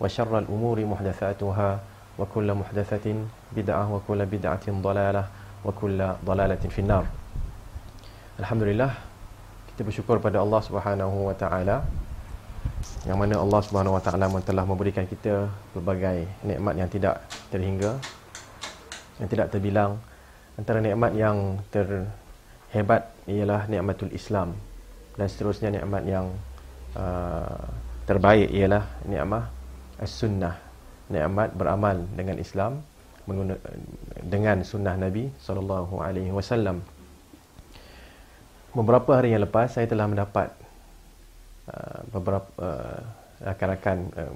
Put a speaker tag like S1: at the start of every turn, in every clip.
S1: وشر الأمور محدثاتها وكل محدثة بدعة وكل بدعة ضلالة وكل ضلالة في النار الحمد لله kita bersyukur pada Allah Subhanahu wa taala yang mana Allah Subhanahu wa taala telah memberikan kita pelbagai nikmat yang tidak terhingga yang tidak terbilang antara nikmat yang terhebat ialah nikmatul Islam dan seterusnya nikmat yang uh, terbaik ialah nikmat as-sunnah. Nikmat beramal dengan Islam dengan sunnah Nabi sallallahu alaihi wasallam. Beberapa hari yang lepas saya telah mendapat uh, beberapa uh, rakan-rakan uh,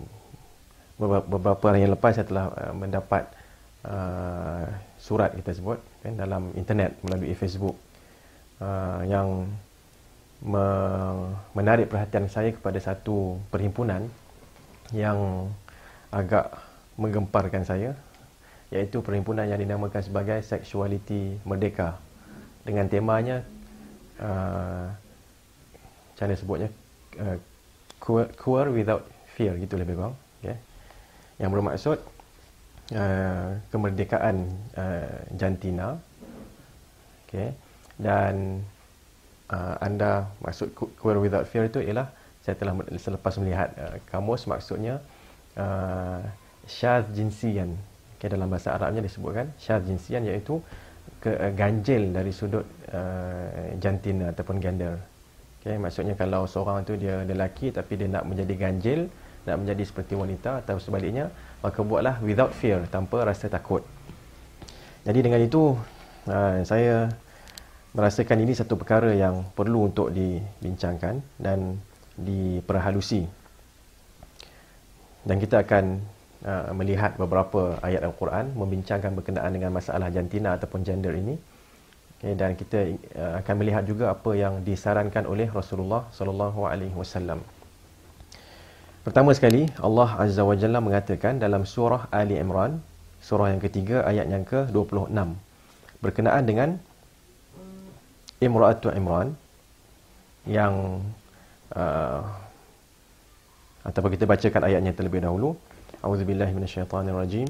S1: beberapa hari yang lepas saya telah uh, mendapat uh, surat kita sebut kan dalam internet melalui Facebook uh, yang me menarik perhatian saya kepada satu perhimpunan yang agak menggemparkan saya iaitu perhimpunan yang dinamakan sebagai Sexuality Merdeka dengan temanya uh, macam mana sebutnya uh, queer, without fear gitu lebih kurang okay. yang bermaksud uh, kemerdekaan uh, jantina okay. dan uh, anda maksud queer without fear itu ialah saya telah selepas melihat uh, kamus maksudnya uh, syaz jinsian okay, dalam bahasa Arabnya disebutkan syaz jinsian iaitu ke, uh, ganjil dari sudut uh, jantina ataupun gender. Okay, maksudnya kalau seorang tu dia lelaki tapi dia nak menjadi ganjil, nak menjadi seperti wanita atau sebaliknya, maka buatlah without fear, tanpa rasa takut. Jadi dengan itu uh, saya merasakan ini satu perkara yang perlu untuk dibincangkan dan diperhalusi. Dan kita akan uh, melihat beberapa ayat Al-Quran membincangkan berkenaan dengan masalah jantina ataupun gender ini. Okay, dan kita uh, akan melihat juga apa yang disarankan oleh Rasulullah sallallahu alaihi wasallam. Pertama sekali, Allah Azza wa Jalla mengatakan dalam surah Ali Imran, surah yang ketiga ayat yang ke-26 berkenaan dengan Imra'atu Imran yang uh, ataupun kita bacakan ayatnya terlebih dahulu. A'udzubillahi minasyaitonirrajim.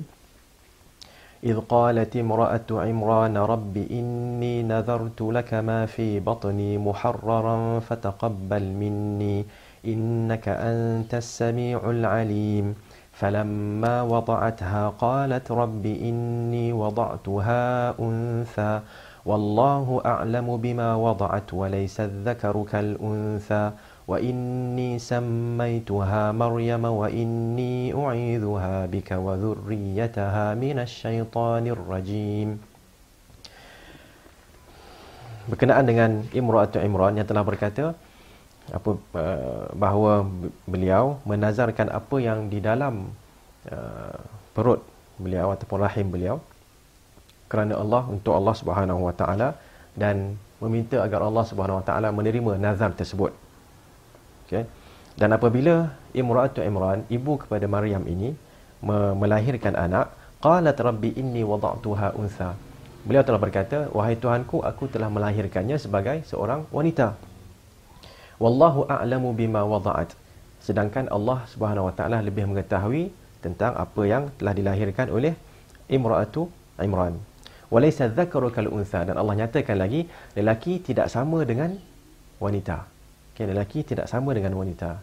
S1: إذ قالت امرأة عمران رب إني نذرت لك ما في بطني محررا فتقبل مني إنك أنت السميع العليم فلما وضعتها قالت رب إني وضعتها أنثى والله أعلم بما وضعت وليس الذكر كالأنثى وإني سميتها مريم وإني أعيذها بك وذريتها من الشيطان الرجيم Berkenaan dengan Imra'atu Imran yang telah berkata apa uh, bahawa beliau menazarkan apa yang di dalam uh, perut beliau ataupun rahim beliau kerana Allah untuk Allah Subhanahu Wa Taala dan meminta agar Allah Subhanahu Wa Taala menerima nazar tersebut. Okay. Dan apabila Imra'atu Imran, ibu kepada Maryam ini melahirkan anak, qalat rabbi inni wada'tuha untha. Beliau telah berkata, wahai Tuhanku, aku telah melahirkannya sebagai seorang wanita. Wallahu a'lamu bima wada'at. Sedangkan Allah Subhanahu Wa Taala lebih mengetahui tentang apa yang telah dilahirkan oleh Imra'atu Imran. Walaysa dzakaru kal untha dan Allah nyatakan lagi lelaki tidak sama dengan wanita. Okey, lelaki tidak sama dengan wanita.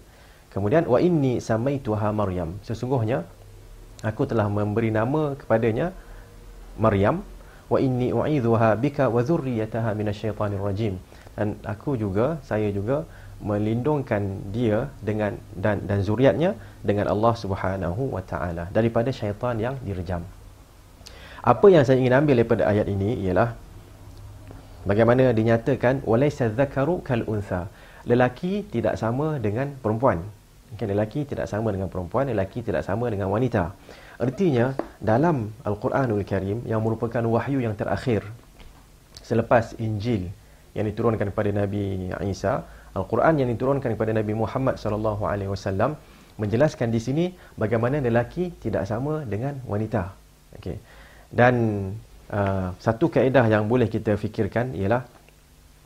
S1: Kemudian wa inni samaituha Maryam. Sesungguhnya aku telah memberi nama kepadanya Maryam wa inni u'idzuha bika wa dzurriyyataha minasyaitonir rajim. Dan aku juga saya juga melindungkan dia dengan dan dan zuriatnya dengan Allah Subhanahu wa taala daripada syaitan yang direjam. Apa yang saya ingin ambil daripada ayat ini ialah bagaimana dinyatakan walaysa dzakaru kal untha. Lelaki tidak sama dengan perempuan. Okay, lelaki tidak sama dengan perempuan, lelaki tidak sama dengan wanita. Artinya dalam Al-Quranul Karim yang merupakan wahyu yang terakhir selepas Injil yang diturunkan kepada Nabi Isa, Al-Quran yang diturunkan kepada Nabi Muhammad sallallahu alaihi wasallam menjelaskan di sini bagaimana lelaki tidak sama dengan wanita. Okey. Dan uh, satu kaedah yang boleh kita fikirkan ialah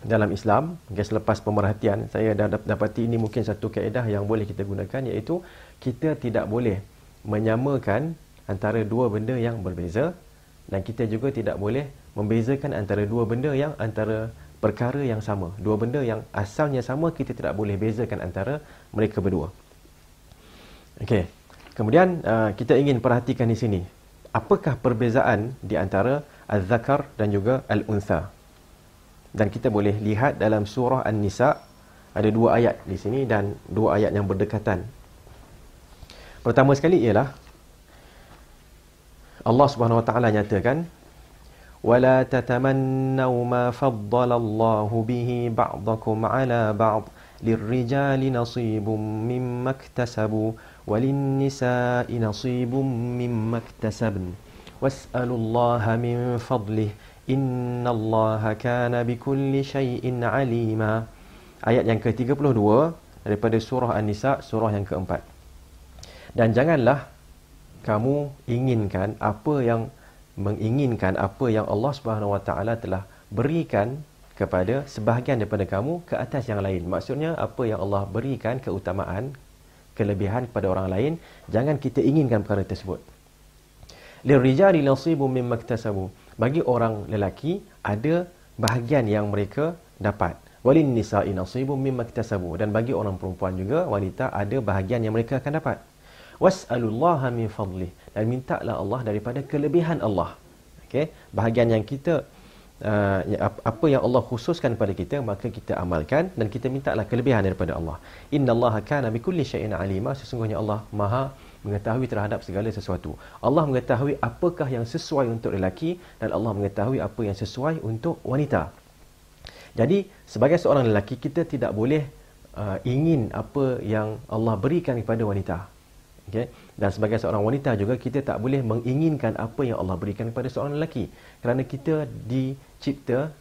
S1: dalam Islam, okay, selepas pemerhatian saya dah dapati ini mungkin satu kaedah yang boleh kita gunakan iaitu kita tidak boleh menyamakan antara dua benda yang berbeza dan kita juga tidak boleh membezakan antara dua benda yang antara perkara yang sama. Dua benda yang asalnya sama kita tidak boleh bezakan antara mereka berdua. Okey. Kemudian uh, kita ingin perhatikan di sini apakah perbezaan di antara az-zakar dan juga al-untha. Dan kita boleh lihat dalam surah An-Nisa ada dua ayat di sini dan dua ayat yang berdekatan. Pertama sekali ialah Allah Subhanahu Wa Taala nyatakan wala tatamannu ma faddala Allah bihi ba'dakum 'ala ba'd lirrijali nasibum mimma iktasabu walinnisa'i nasibum mimma iktasabn was'alu Allah min fadlih innallaha kana bikulli shay'in 'alima ayat yang ke-32 daripada surah An-Nisa surah yang keempat dan janganlah kamu inginkan apa yang menginginkan apa yang Allah Subhanahu Wa Taala telah berikan kepada sebahagian daripada kamu ke atas yang lain. Maksudnya apa yang Allah berikan keutamaan, kelebihan kepada orang lain, jangan kita inginkan perkara tersebut. Lirijali nasibum mimma iktasabu. Bagi orang lelaki ada bahagian yang mereka dapat. Walin nisa'i nasibum mimma iktasabu. Dan bagi orang perempuan juga wanita ada bahagian yang mereka akan dapat. Was'alullaha min fadlih. Dan mintalah Allah daripada kelebihan Allah. Okey? Bahagian yang kita uh, apa yang Allah khususkan kepada kita maka kita amalkan dan kita mintalah kelebihan daripada Allah. Innallaha kana bikulli syai'in alima. Sesungguhnya Allah maha mengetahui terhadap segala sesuatu Allah mengetahui apakah yang sesuai untuk lelaki dan Allah mengetahui apa yang sesuai untuk wanita jadi sebagai seorang lelaki kita tidak boleh uh, ingin apa yang Allah berikan kepada wanita Okay? Dan sebagai seorang wanita juga kita tak boleh menginginkan apa yang Allah berikan kepada seorang lelaki. Kerana kita dicipta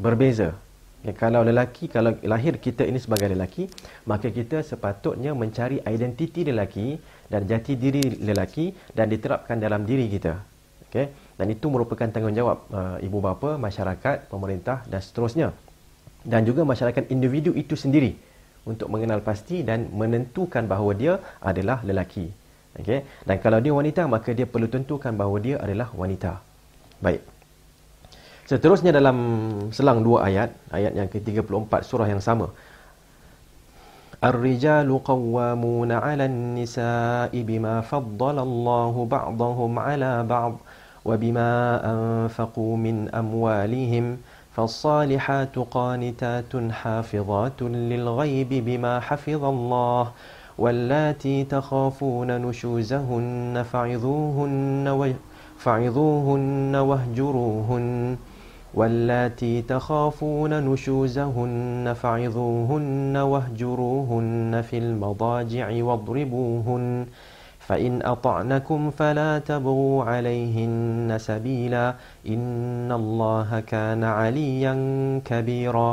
S1: berbeza. Okay? Kalau lelaki, kalau lahir kita ini sebagai lelaki, maka kita sepatutnya mencari identiti lelaki dan jati diri lelaki dan diterapkan dalam diri kita. Okay? Dan itu merupakan tanggungjawab uh, ibu bapa, masyarakat, pemerintah dan seterusnya. Dan juga masyarakat individu itu sendiri untuk mengenal pasti dan menentukan bahawa dia adalah lelaki. Okey. Dan kalau dia wanita maka dia perlu tentukan bahawa dia adalah wanita. Baik. Seterusnya dalam selang dua ayat, ayat yang ke-34 surah yang sama. Qawwamuna 'alan nisa'i bima faddala Allahu ba'dahum 'ala ba'd wa bima anfaqu min amwalihim. فالصالحات قانتات حافظات للغيب بما حفظ الله واللاتي تخافون نشوزهن فعظوهن فعظوهن واهجروهن واللاتي تخافون نشوزهن فعظوهن واهجروهن في المضاجع واضربوهن فإن أطعنكم فلا تبغوا عليهن سبيلا إن الله كان عليا كبيرا.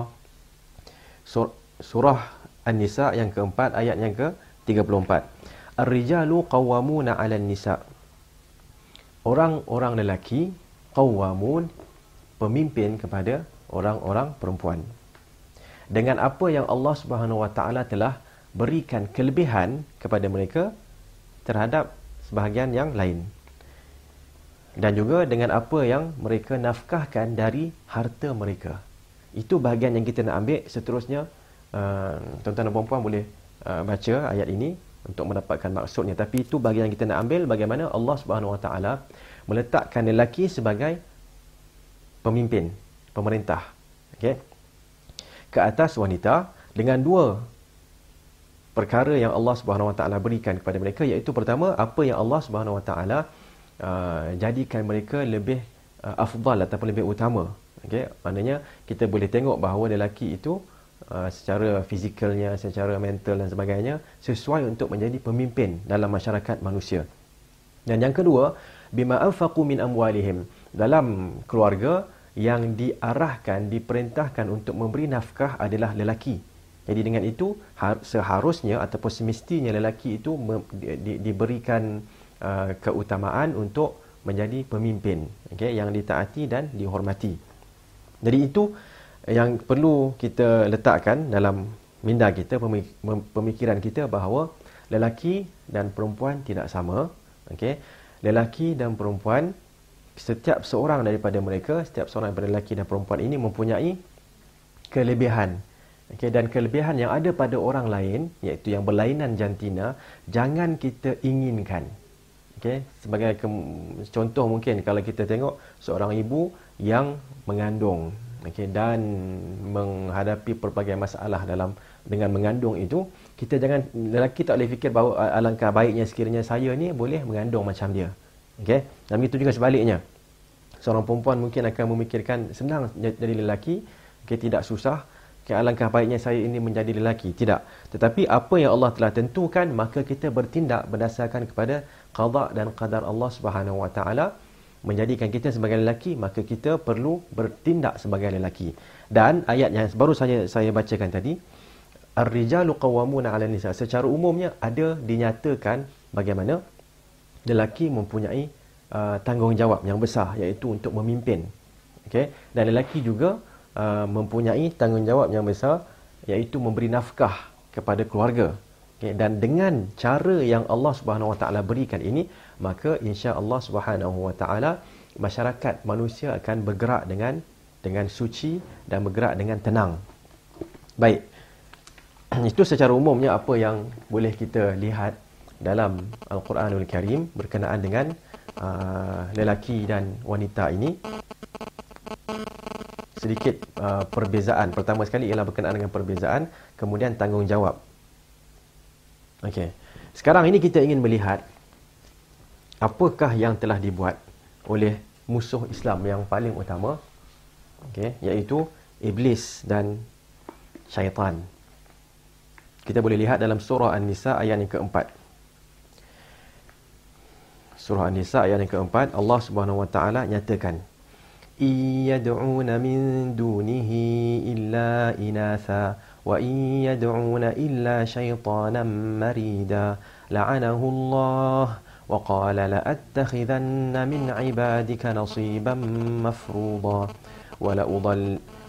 S1: Surah An-Nisa yang keempat ayat yang ke-34 Ar-rijalu qawwamuna 'alan nisa Orang-orang lelaki qawwamun pemimpin kepada orang-orang perempuan dengan apa yang Allah Subhanahu wa taala telah berikan kelebihan kepada mereka terhadap sebahagian yang lain. Dan juga dengan apa yang mereka nafkahkan dari harta mereka. Itu bahagian yang kita nak ambil. Seterusnya, uh, tuan-tuan dan puan-puan boleh uh, baca ayat ini untuk mendapatkan maksudnya. Tapi itu bahagian yang kita nak ambil bagaimana Allah Subhanahu Wa Taala meletakkan lelaki sebagai pemimpin, pemerintah. Okay? Ke atas wanita dengan dua perkara yang Allah Subhanahu Wa Taala berikan kepada mereka iaitu pertama apa yang Allah Subhanahu Wa Taala uh, jadikan mereka lebih uh, afdal ataupun lebih utama okey maknanya kita boleh tengok bahawa lelaki itu uh, secara fizikalnya secara mental dan sebagainya sesuai untuk menjadi pemimpin dalam masyarakat manusia dan yang kedua bima anfaqu min amwalihim dalam keluarga yang diarahkan diperintahkan untuk memberi nafkah adalah lelaki. Jadi dengan itu seharusnya ataupun semestinya lelaki itu di, di, diberikan uh, keutamaan untuk menjadi pemimpin okay, yang ditaati dan dihormati. Jadi itu yang perlu kita letakkan dalam minda kita pemikiran kita bahawa lelaki dan perempuan tidak sama okey lelaki dan perempuan setiap seorang daripada mereka setiap seorang daripada lelaki dan perempuan ini mempunyai kelebihan. Okey dan kelebihan yang ada pada orang lain iaitu yang berlainan jantina jangan kita inginkan. Okey sebagai contoh mungkin kalau kita tengok seorang ibu yang mengandung. Okey dan menghadapi pelbagai masalah dalam dengan mengandung itu kita jangan lelaki tak boleh fikir bahawa alangkah baiknya sekiranya saya ni boleh mengandung macam dia. Okey dan itu juga sebaliknya seorang perempuan mungkin akan memikirkan senang jadi lelaki okey tidak susah. Okay, alangkah baiknya saya ini menjadi lelaki. Tidak. Tetapi apa yang Allah telah tentukan maka kita bertindak berdasarkan kepada qada dan qadar Allah Subhanahu wa taala. Menjadikan kita sebagai lelaki maka kita perlu bertindak sebagai lelaki. Dan ayat yang baru saja saya bacakan tadi ar-rijalu qawwamuna 'ala nisa. Secara umumnya ada dinyatakan bagaimana lelaki mempunyai uh, tanggungjawab yang besar iaitu untuk memimpin okey dan lelaki juga uh, mempunyai tanggungjawab yang besar iaitu memberi nafkah kepada keluarga okay? dan dengan cara yang Allah Subhanahu Wa Taala berikan ini maka insya-Allah Subhanahu Wa Taala masyarakat manusia akan bergerak dengan dengan suci dan bergerak dengan tenang. Baik. Itu secara umumnya apa yang boleh kita lihat dalam Al-Quranul Karim berkenaan dengan uh, lelaki dan wanita ini. Sedikit uh, perbezaan. Pertama sekali ialah berkenaan dengan perbezaan, kemudian tanggungjawab. Okey. Sekarang ini kita ingin melihat apakah yang telah dibuat oleh musuh Islam yang paling utama okey iaitu iblis dan syaitan kita boleh lihat dalam surah an-nisa ayat yang keempat surah an-nisa ayat yang keempat Allah Subhanahu wa taala nyatakan iyad'una min dunihi illa inatha wa iyad'una illa syaitanan marida la'anahu Allah وقال لأتخذن من عبادك نصيبا مفروضا ولأضل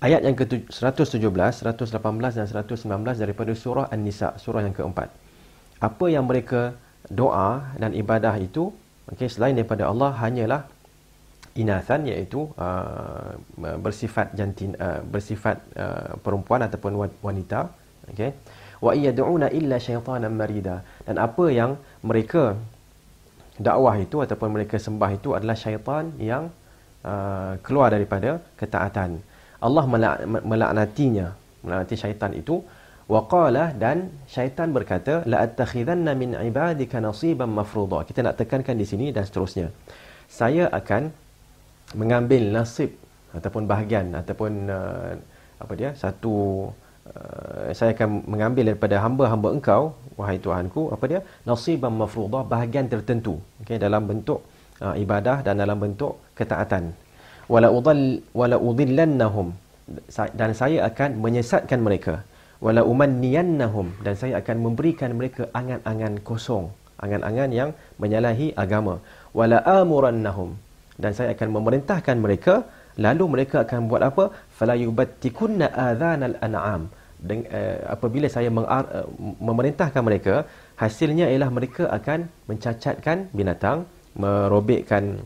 S1: Ayat yang ke-117, 118 dan 119 daripada surah An-Nisa, surah yang keempat. Apa yang mereka doa dan ibadah itu, okay, selain daripada Allah hanyalah inathan iaitu uh, bersifat jantin uh, bersifat uh, perempuan ataupun wanita, okey. Wa yad'una illa syaitanan marida. Dan apa yang mereka dakwah itu ataupun mereka sembah itu adalah syaitan yang uh, keluar daripada ketaatan Allah melaknatinya melaknati syaitan itu. Waqala dan syaitan berkata la attakhidanna min ibadika nasiban mafruḍa. Kita nak tekankan di sini dan seterusnya. Saya akan mengambil nasib ataupun bahagian ataupun uh, apa dia satu Uh, saya akan mengambil daripada hamba-hamba engkau wahai tuhanku apa dia nasiban mafruḍah bahagian tertentu okey dalam bentuk uh, ibadah dan dalam bentuk ketaatan wala udall wala udillannahum dan saya akan menyesatkan mereka. Wala umanniyannahum. Dan saya akan memberikan mereka angan-angan kosong. Angan-angan yang menyalahi agama. Wala amurannahum. Dan saya akan memerintahkan mereka. Lalu mereka akan buat apa? Fala yubattikunna adhanal an'am. Deng, uh, apabila saya meng, uh, memerintahkan mereka hasilnya ialah mereka akan mencacatkan binatang merobekkan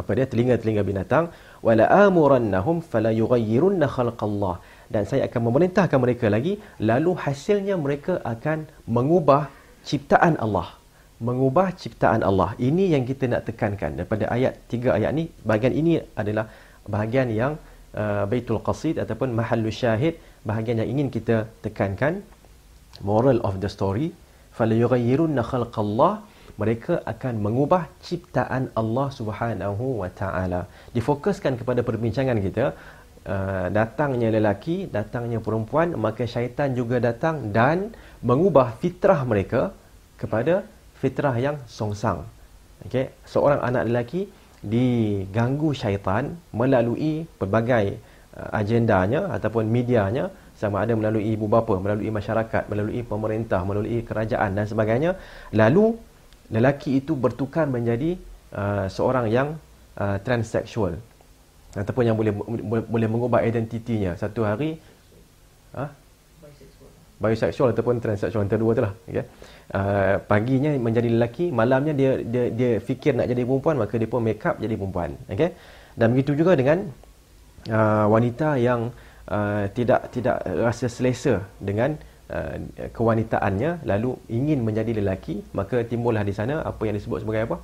S1: apa dia? Telinga-telinga binatang. Wala amurannahum fala yughayyirunna khalqallah. Dan saya akan memerintahkan mereka lagi lalu hasilnya mereka akan mengubah ciptaan Allah. Mengubah ciptaan Allah. Ini yang kita nak tekankan. Daripada ayat tiga ayat ni bahagian ini adalah bahagian yang uh, Baitul Qasid ataupun Mahallu Syahid bahagian yang ingin kita tekankan. Moral of the story falyughayyirunna khalqallah mereka akan mengubah ciptaan Allah Subhanahu wa taala difokuskan kepada perbincangan kita uh, datangnya lelaki datangnya perempuan maka syaitan juga datang dan mengubah fitrah mereka kepada fitrah yang songsang okey seorang anak lelaki diganggu syaitan melalui pelbagai uh, agendanya ataupun medianya sama ada melalui ibu bapa, melalui masyarakat, melalui pemerintah, melalui kerajaan dan sebagainya. Lalu lelaki itu bertukar menjadi uh, seorang yang uh, transseksual ataupun yang boleh boleh mengubah identitinya. Satu hari ah bisexual. Ataupun transseksual antara dua itulah okey uh, paginya menjadi lelaki malamnya dia dia dia fikir nak jadi perempuan maka dia pun make up jadi perempuan okey dan begitu juga dengan uh, wanita yang uh, tidak tidak rasa selesa dengan uh, kewanitaannya lalu ingin menjadi lelaki maka timbullah di sana apa yang disebut sebagai apa?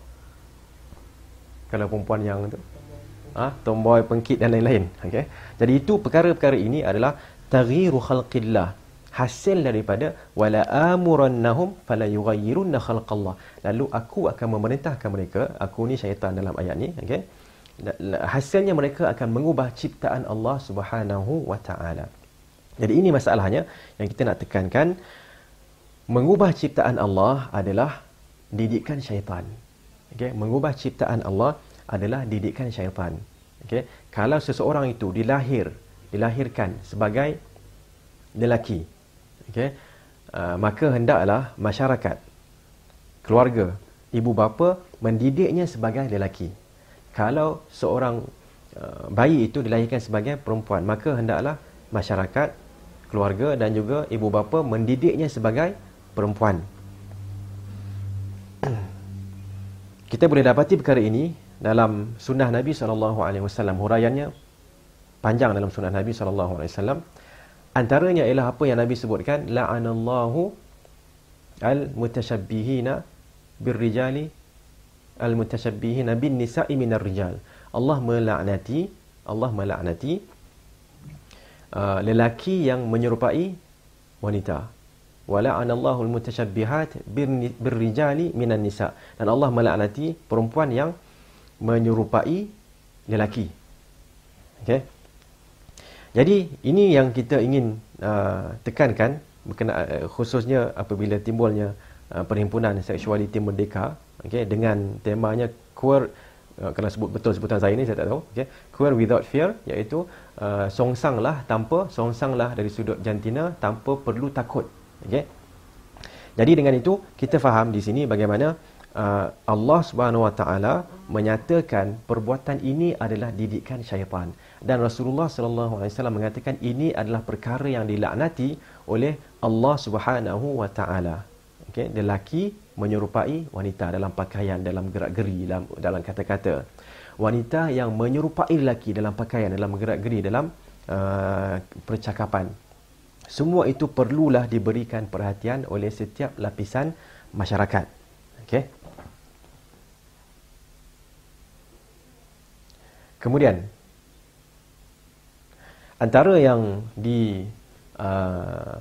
S1: Kalau perempuan yang tu. Ah ha? tomboy pengkit dan lain-lain. Okey jadi itu perkara-perkara ini adalah taghyiru khalqillah. Hasil daripada wala amurannahum fala yughayyirunna khalqallah. Lalu aku akan memerintahkan mereka aku ni syaitan dalam ayat ni okey hasilnya mereka akan mengubah ciptaan Allah Subhanahu wa taala. Jadi ini masalahnya yang kita nak tekankan mengubah ciptaan Allah adalah didikan syaitan. Okey, mengubah ciptaan Allah adalah didikan syaitan. Okey, kalau seseorang itu dilahir, dilahirkan sebagai lelaki, okey, uh, maka hendaklah masyarakat, keluarga, ibu bapa mendidiknya sebagai lelaki kalau seorang uh, bayi itu dilahirkan sebagai perempuan maka hendaklah masyarakat keluarga dan juga ibu bapa mendidiknya sebagai perempuan. Kita boleh dapati perkara ini dalam sunnah Nabi SAW huraiannya panjang dalam sunnah Nabi SAW antaranya ialah apa yang Nabi sebutkan? La'anallahu al-mutashabbihina birrijali al-mutashabbihin bin nisa'i minar rijal. Allah melaknati Allah melaknati uh, lelaki yang menyerupai wanita. Wala'anallahu al-mutashabbihat birrijali minan nisa. Dan Allah melaknati perempuan yang menyerupai lelaki. Okey. Jadi ini yang kita ingin uh, tekankan berkenaan uh, khususnya apabila timbulnya uh, perhimpunan seksualiti merdeka okay, dengan temanya queer uh, kalau sebut betul sebutan saya ni saya tak tahu okay. queer without fear iaitu uh, songsanglah tanpa songsanglah dari sudut jantina tanpa perlu takut okay. jadi dengan itu kita faham di sini bagaimana uh, Allah Subhanahu Wa Taala menyatakan perbuatan ini adalah didikan syaitan dan Rasulullah sallallahu alaihi wasallam mengatakan ini adalah perkara yang dilaknati oleh Allah Subhanahu Wa Taala okey lelaki menyerupai wanita dalam pakaian dalam gerak-geri dalam dalam kata-kata. Wanita yang menyerupai lelaki dalam pakaian dalam gerak-geri dalam uh, percakapan. Semua itu perlulah diberikan perhatian oleh setiap lapisan masyarakat. Okey? Kemudian antara yang di uh,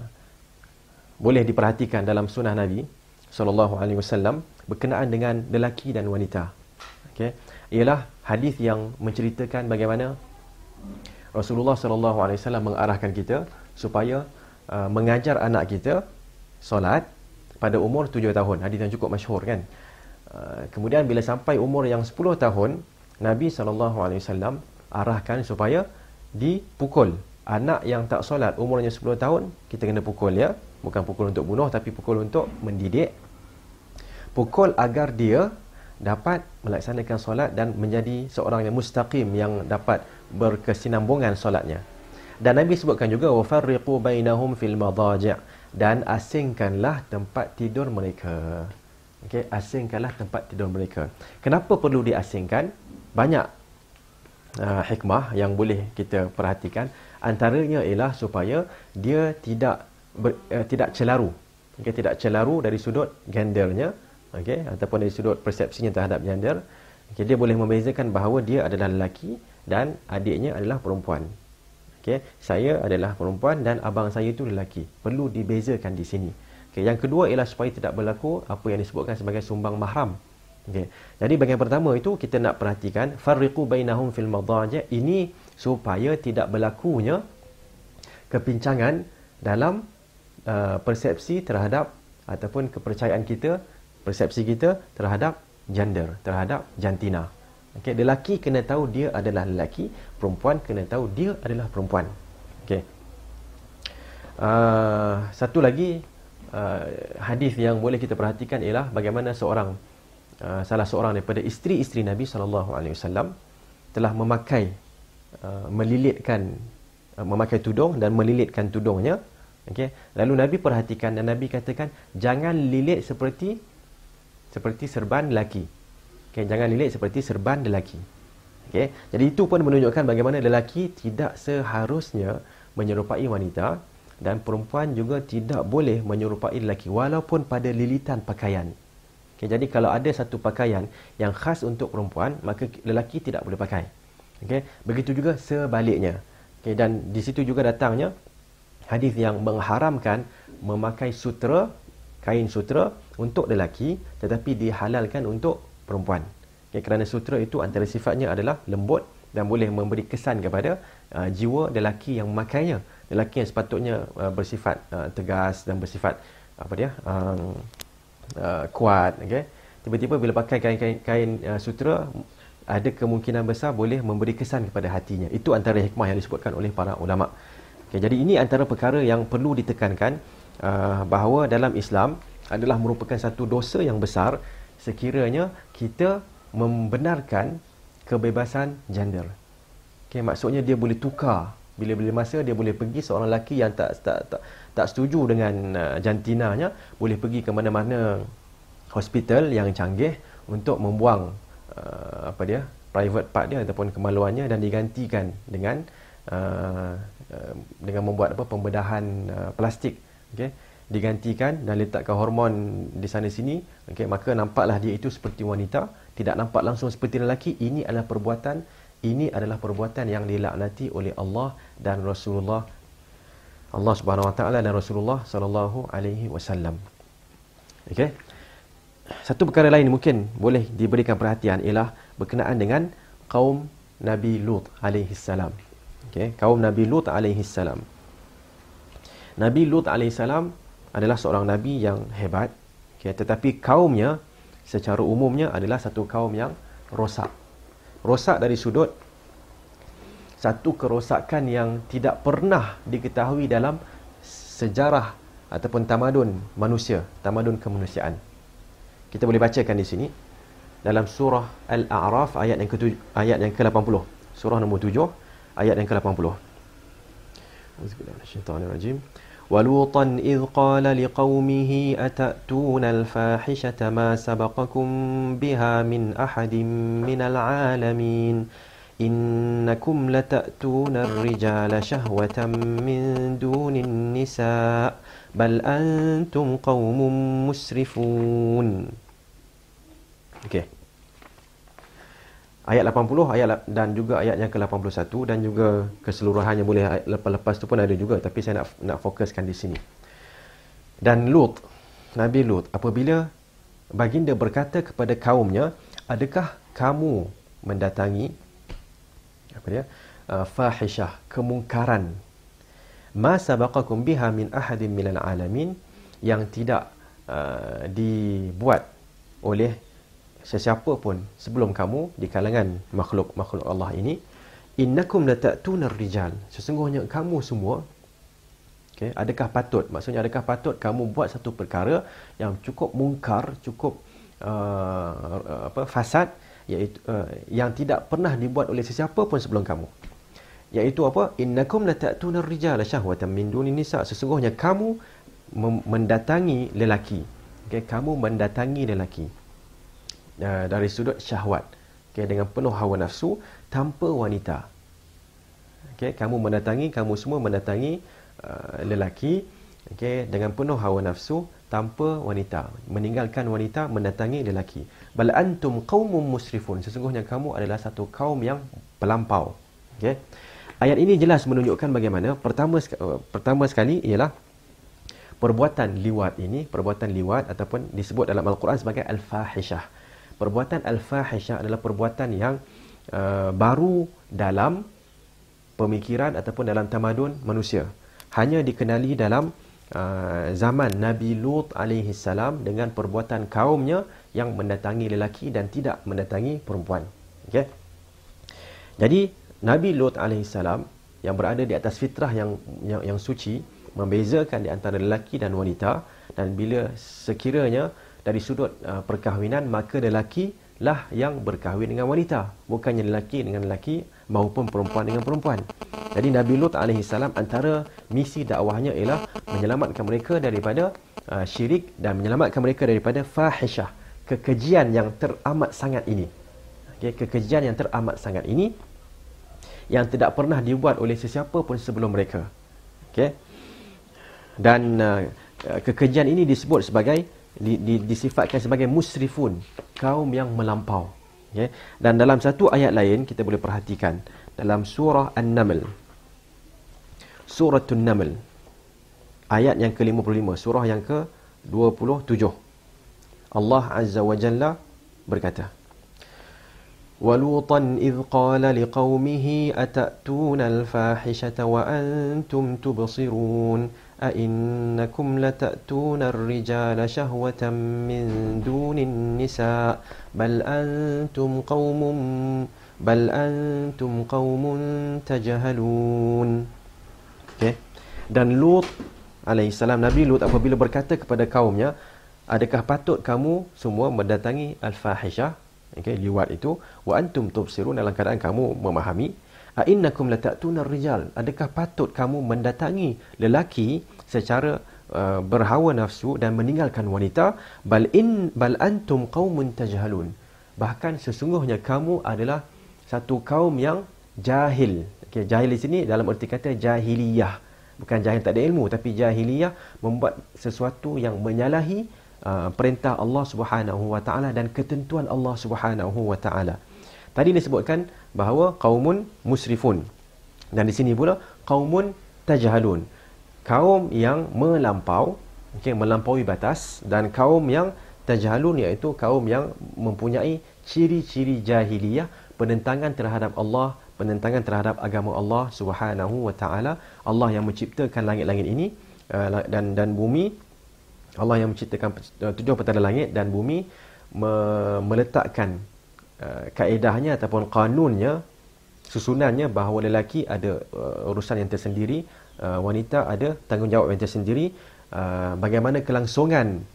S1: boleh diperhatikan dalam sunnah Nabi sallallahu alaihi wasallam berkenaan dengan lelaki dan wanita. Okey, ialah hadis yang menceritakan bagaimana Rasulullah sallallahu alaihi wasallam mengarahkan kita supaya uh, mengajar anak kita solat pada umur tujuh tahun. Hadis yang cukup masyhur kan. Uh, kemudian bila sampai umur yang sepuluh tahun, Nabi sallallahu alaihi wasallam arahkan supaya dipukul anak yang tak solat umurnya 10 tahun kita kena pukul ya bukan pukul untuk bunuh tapi pukul untuk mendidik. Pukul agar dia dapat melaksanakan solat dan menjadi seorang yang mustaqim yang dapat berkesinambungan solatnya. Dan Nabi sebutkan juga wafarriqu bainahum fil madaji' dan asingkanlah tempat tidur mereka. Okey asingkanlah tempat tidur mereka. Kenapa perlu diasingkan? Banyak uh, hikmah yang boleh kita perhatikan. Antaranya ialah supaya dia tidak ber, uh, tidak celaru okey tidak celaru dari sudut gendernya okey ataupun dari sudut persepsinya terhadap gender okey dia boleh membezakan bahawa dia adalah lelaki dan adiknya adalah perempuan. Okey, saya adalah perempuan dan abang saya itu lelaki. Perlu dibezakan di sini. Okey, yang kedua ialah supaya tidak berlaku apa yang disebutkan sebagai sumbang mahram. Okey. Jadi bahagian pertama itu kita nak perhatikan farriqu bainahum fil madaji' ini supaya tidak berlakunya kepincangan dalam uh, persepsi terhadap ataupun kepercayaan kita, persepsi kita terhadap gender, terhadap jantina. Okey, lelaki kena tahu dia adalah lelaki, perempuan kena tahu dia adalah perempuan. Okey. Uh, satu lagi uh, hadis yang boleh kita perhatikan ialah bagaimana seorang uh, salah seorang daripada isteri-isteri Nabi sallallahu alaihi wasallam telah memakai uh, melilitkan uh, memakai tudung dan melilitkan tudungnya. Okey. Lalu Nabi perhatikan dan Nabi katakan jangan lilit seperti seperti serban lelaki. Okay, jangan lilit seperti serban lelaki. Okay. Jadi itu pun menunjukkan bagaimana lelaki tidak seharusnya menyerupai wanita dan perempuan juga tidak boleh menyerupai lelaki walaupun pada lilitan pakaian. Okay, jadi kalau ada satu pakaian yang khas untuk perempuan, maka lelaki tidak boleh pakai. Okay. Begitu juga sebaliknya. Okay, dan di situ juga datangnya hadis yang mengharamkan memakai sutra, kain sutra untuk lelaki tetapi dihalalkan untuk perempuan. Ya, kerana sutra itu antara sifatnya adalah lembut dan boleh memberi kesan kepada uh, jiwa lelaki yang memakainya. Lelaki yang sepatutnya uh, bersifat uh, tegas dan bersifat apa dia um, uh, kuat. Okay? Tiba-tiba bila pakai kain-kain kain, uh, sutra ada kemungkinan besar boleh memberi kesan kepada hatinya. Itu antara hikmah yang disebutkan oleh para ulama. Okay, jadi ini antara perkara yang perlu ditekankan uh, bahawa dalam Islam adalah merupakan satu dosa yang besar sekiranya kita membenarkan kebebasan gender. Okay, maksudnya dia boleh tukar bila-bila masa dia boleh pergi seorang lelaki yang tak tak tak, tak setuju dengan uh, jantinanya boleh pergi ke mana-mana hospital yang canggih untuk membuang uh, apa dia private part dia ataupun kemaluannya dan digantikan dengan uh, uh, dengan membuat apa pembedahan uh, plastik okey? Digantikan dan letakkan hormon di sana sini okey? Maka nampaklah dia itu seperti wanita tidak nampak langsung seperti lelaki. Ini adalah perbuatan ini adalah perbuatan yang dilaknati oleh Allah dan Rasulullah Allah Subhanahu Wa Taala dan Rasulullah sallallahu alaihi wasallam. Okey? Satu perkara lain mungkin boleh diberikan perhatian ialah berkenaan dengan kaum Nabi Lut alaihi salam okey kaum Nabi Lut alaihi salam. Nabi Lut alaihi salam adalah seorang nabi yang hebat okay, tetapi kaumnya secara umumnya adalah satu kaum yang rosak. Rosak dari sudut satu kerosakan yang tidak pernah diketahui dalam sejarah ataupun tamadun manusia tamadun kemanusiaan. Kita boleh bacakan di sini dalam surah al-a'raf ayat yang ke ayat yang ke-80 surah nombor 7 ayat yang ke-80. Bismillahirrahmanirrahim. ولوطا إذ قال لقومه أتأتون الفاحشة ما سبقكم بها من أحد من العالمين إنكم لتأتون الرجال شهوة من دون النساء بل أنتم قوم مسرفون Okay. Ayat 80 ayat dan juga ayat yang ke-81 dan juga keseluruhannya boleh lepas-lepas tu pun ada juga tapi saya nak nak fokuskan di sini. Dan Lut, Nabi Lut apabila baginda berkata kepada kaumnya, "Adakah kamu mendatangi apa dia? Uh, fahishah, kemungkaran ma sabaqakum biha min ahadin minal alamin yang tidak uh, dibuat oleh sesiapa pun sebelum kamu di kalangan makhluk-makhluk Allah ini innakum latatuna rijal sesungguhnya kamu semua okey adakah patut? Maksudnya adakah patut kamu buat satu perkara yang cukup mungkar cukup uh, apa fasad iaitu uh, yang tidak pernah dibuat oleh sesiapa pun sebelum kamu? Iaitu apa? Innakum latatuna rijal syahwatan min dunin nisa. Sesungguhnya kamu mendatangi lelaki okey kamu mendatangi lelaki uh, dari sudut syahwat. Okay, dengan penuh hawa nafsu tanpa wanita. Okay, kamu mendatangi kamu semua mendatangi uh, lelaki okay, dengan penuh hawa nafsu tanpa wanita. Meninggalkan wanita mendatangi lelaki. Bal antum qaumun musrifun. Sesungguhnya kamu adalah satu kaum yang pelampau. Okey. Ayat ini jelas menunjukkan bagaimana pertama uh, pertama sekali ialah perbuatan liwat ini perbuatan liwat ataupun disebut dalam al-Quran sebagai al-fahishah perbuatan al-fahishah adalah perbuatan yang uh, baru dalam pemikiran ataupun dalam tamadun manusia hanya dikenali dalam uh, zaman Nabi Lut alaihi salam dengan perbuatan kaumnya yang mendatangi lelaki dan tidak mendatangi perempuan. Okey. Jadi Nabi Lut alaihi salam yang berada di atas fitrah yang yang, yang suci membezakan di antara lelaki dan wanita dan bila sekiranya dari sudut uh, perkahwinan maka lelaki lah yang berkahwin dengan wanita bukannya lelaki dengan lelaki maupun perempuan dengan perempuan. Jadi Nabi Lut alaihi salam antara misi dakwahnya ialah menyelamatkan mereka daripada uh, syirik dan menyelamatkan mereka daripada fahishah, kekejian yang teramat sangat ini. Okey, kekejian yang teramat sangat ini yang tidak pernah dibuat oleh sesiapa pun sebelum mereka. Okey. Dan uh, kekejian ini disebut sebagai di, di, disifatkan sebagai musrifun, kaum yang melampau. Okay. Dan dalam satu ayat lain kita boleh perhatikan dalam surah An-Naml. Surah An-Naml. Ayat yang ke-55, surah yang ke-27. Allah Azza wa Jalla berkata, وَلُوطًا إِذْ قَالَ لِقَوْمِهِ أَتَأْتُونَ الْفَاحِشَةَ وَأَنْتُمْ تُبْصِرُونَ أئنكم لتأتون الرجال شهوة من دون النساء بل أنتم قوم بل أنتم قوم تجهلون okay. dan Lut alaihissalam Nabi Lut apabila berkata kepada kaumnya adakah patut kamu semua mendatangi al-fahishah okay, liwat itu wa antum tubsirun dalam keadaan kamu memahami Ainnakum latatuna rijal? Adakah patut kamu mendatangi lelaki secara uh, berhawa nafsu dan meninggalkan wanita? Bal in bal antum qaumun tajhalun. Bahkan sesungguhnya kamu adalah satu kaum yang jahil. Okay, jahil di sini dalam erti kata jahiliyah. Bukan jahil tak ada ilmu tapi jahiliyah membuat sesuatu yang menyalahi uh, perintah Allah Subhanahu wa taala dan ketentuan Allah Subhanahu wa taala. Tadi disebutkan bahawa kaumun musrifun. Dan di sini pula kaumun tajhalun. Kaum yang melampau, okay, melampaui batas dan kaum yang tajhalun iaitu kaum yang mempunyai ciri-ciri jahiliyah, penentangan terhadap Allah, penentangan terhadap agama Allah Subhanahu wa taala. Allah yang menciptakan langit-langit ini uh, dan dan bumi Allah yang menciptakan uh, tujuh petala langit dan bumi meletakkan Uh, kaedahnya ataupun kanunnya susunannya bahawa lelaki ada uh, urusan yang tersendiri uh, wanita ada tanggungjawab yang tersendiri uh, bagaimana kelangsungan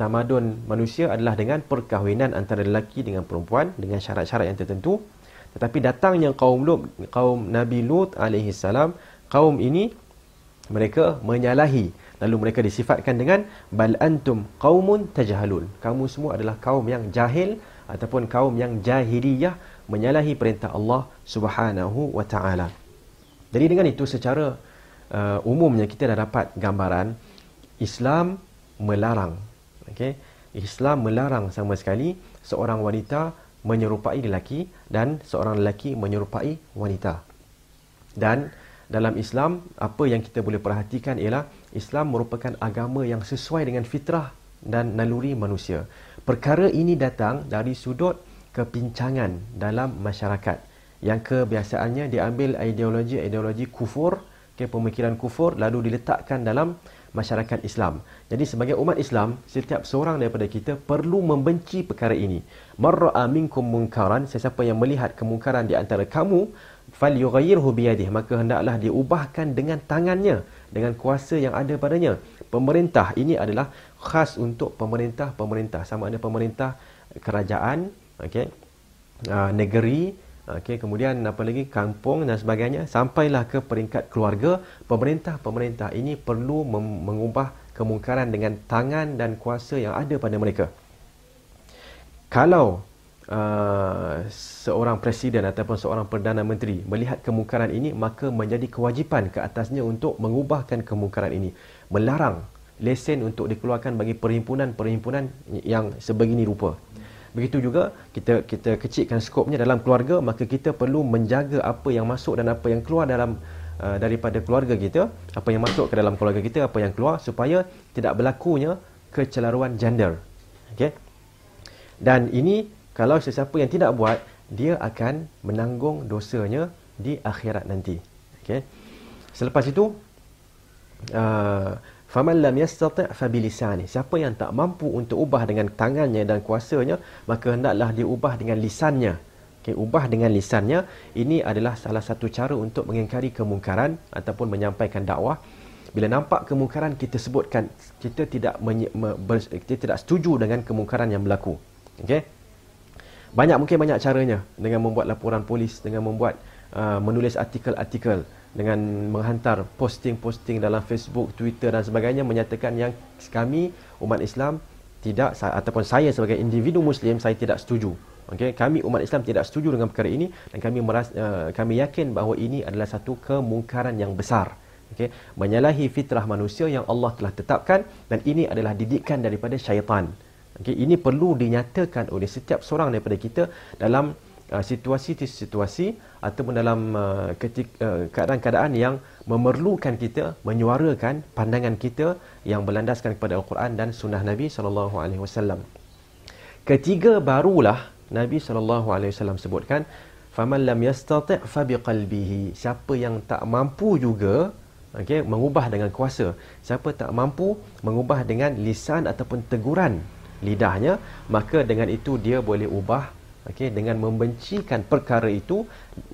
S1: tamadun manusia adalah dengan perkahwinan antara lelaki dengan perempuan dengan syarat-syarat yang tertentu. Tetapi datangnya kaum Lut kaum Nabi Lut alaihi salam kaum ini mereka menyalahi. Lalu mereka disifatkan dengan bal antum qaumun tajhalun kamu semua adalah kaum yang jahil ataupun kaum yang jahiliyah menyalahi perintah Allah Subhanahu wa taala. Jadi dengan itu secara uh, umumnya kita dah dapat gambaran Islam melarang okey Islam melarang sama sekali seorang wanita menyerupai lelaki dan seorang lelaki menyerupai wanita. Dan dalam Islam apa yang kita boleh perhatikan ialah Islam merupakan agama yang sesuai dengan fitrah dan naluri manusia. Perkara ini datang dari sudut kepincangan dalam masyarakat yang kebiasaannya diambil ideologi-ideologi kufur, ke pemikiran kufur lalu diletakkan dalam masyarakat Islam. Jadi sebagai umat Islam, setiap seorang daripada kita perlu membenci perkara ini. Marra'a minkum munkaran, sesiapa yang melihat kemungkaran di antara kamu, falyughayyirhu biyadihi, maka hendaklah diubahkan dengan tangannya, dengan kuasa yang ada padanya. Pemerintah ini adalah khas untuk pemerintah-pemerintah. Sama ada pemerintah kerajaan okey uh, negeri okey kemudian apa lagi kampung dan sebagainya. Sampailah ke peringkat keluarga pemerintah-pemerintah ini perlu mengubah kemungkaran dengan tangan dan kuasa yang ada pada mereka. Kalau Uh, seorang presiden ataupun seorang perdana menteri melihat kemungkaran ini maka menjadi kewajipan ke atasnya untuk mengubahkan kemungkaran ini. Melarang lesen untuk dikeluarkan bagi perhimpunan-perhimpunan yang sebegini rupa. Begitu juga kita kita kecilkan skopnya dalam keluarga maka kita perlu menjaga apa yang masuk dan apa yang keluar dalam uh, daripada keluarga kita, apa yang masuk ke dalam keluarga kita, apa yang keluar supaya tidak berlakunya kecelaruan gender. Okey. Dan ini kalau sesiapa yang tidak buat dia akan menanggung dosanya di akhirat nanti. Okey. Selepas itu uh, faman lam yastati' fa bilisani. Siapa yang tak mampu untuk ubah dengan tangannya dan kuasanya, maka hendaklah dia ubah dengan lisannya. Okey, ubah dengan lisannya ini adalah salah satu cara untuk mengingkari kemungkaran ataupun menyampaikan dakwah. Bila nampak kemungkaran kita sebutkan kita tidak menye, me, ber, kita tidak setuju dengan kemungkaran yang berlaku. Okey. Banyak mungkin banyak caranya dengan membuat laporan polis, dengan membuat uh, menulis artikel-artikel dengan menghantar posting-posting dalam Facebook, Twitter dan sebagainya menyatakan yang kami umat Islam tidak ataupun saya sebagai individu muslim saya tidak setuju. Okey, kami umat Islam tidak setuju dengan perkara ini dan kami merasa, uh, kami yakin bahawa ini adalah satu kemungkaran yang besar. Okey, menyalahi fitrah manusia yang Allah telah tetapkan dan ini adalah didikan daripada syaitan. Okey, ini perlu dinyatakan oleh setiap seorang daripada kita dalam uh, situasi-situasi ataupun dalam uh, uh, keadaan-keadaan yang memerlukan kita menyuarakan pandangan kita yang berlandaskan kepada Al-Quran dan sunnah Nabi sallallahu alaihi wasallam. Ketiga barulah Nabi sallallahu alaihi wasallam sebutkan faman lam yastati' fa biqalbihi. Siapa yang tak mampu juga okey mengubah dengan kuasa. Siapa tak mampu mengubah dengan lisan ataupun teguran lidahnya, maka dengan itu dia boleh ubah okey dengan membencikan perkara itu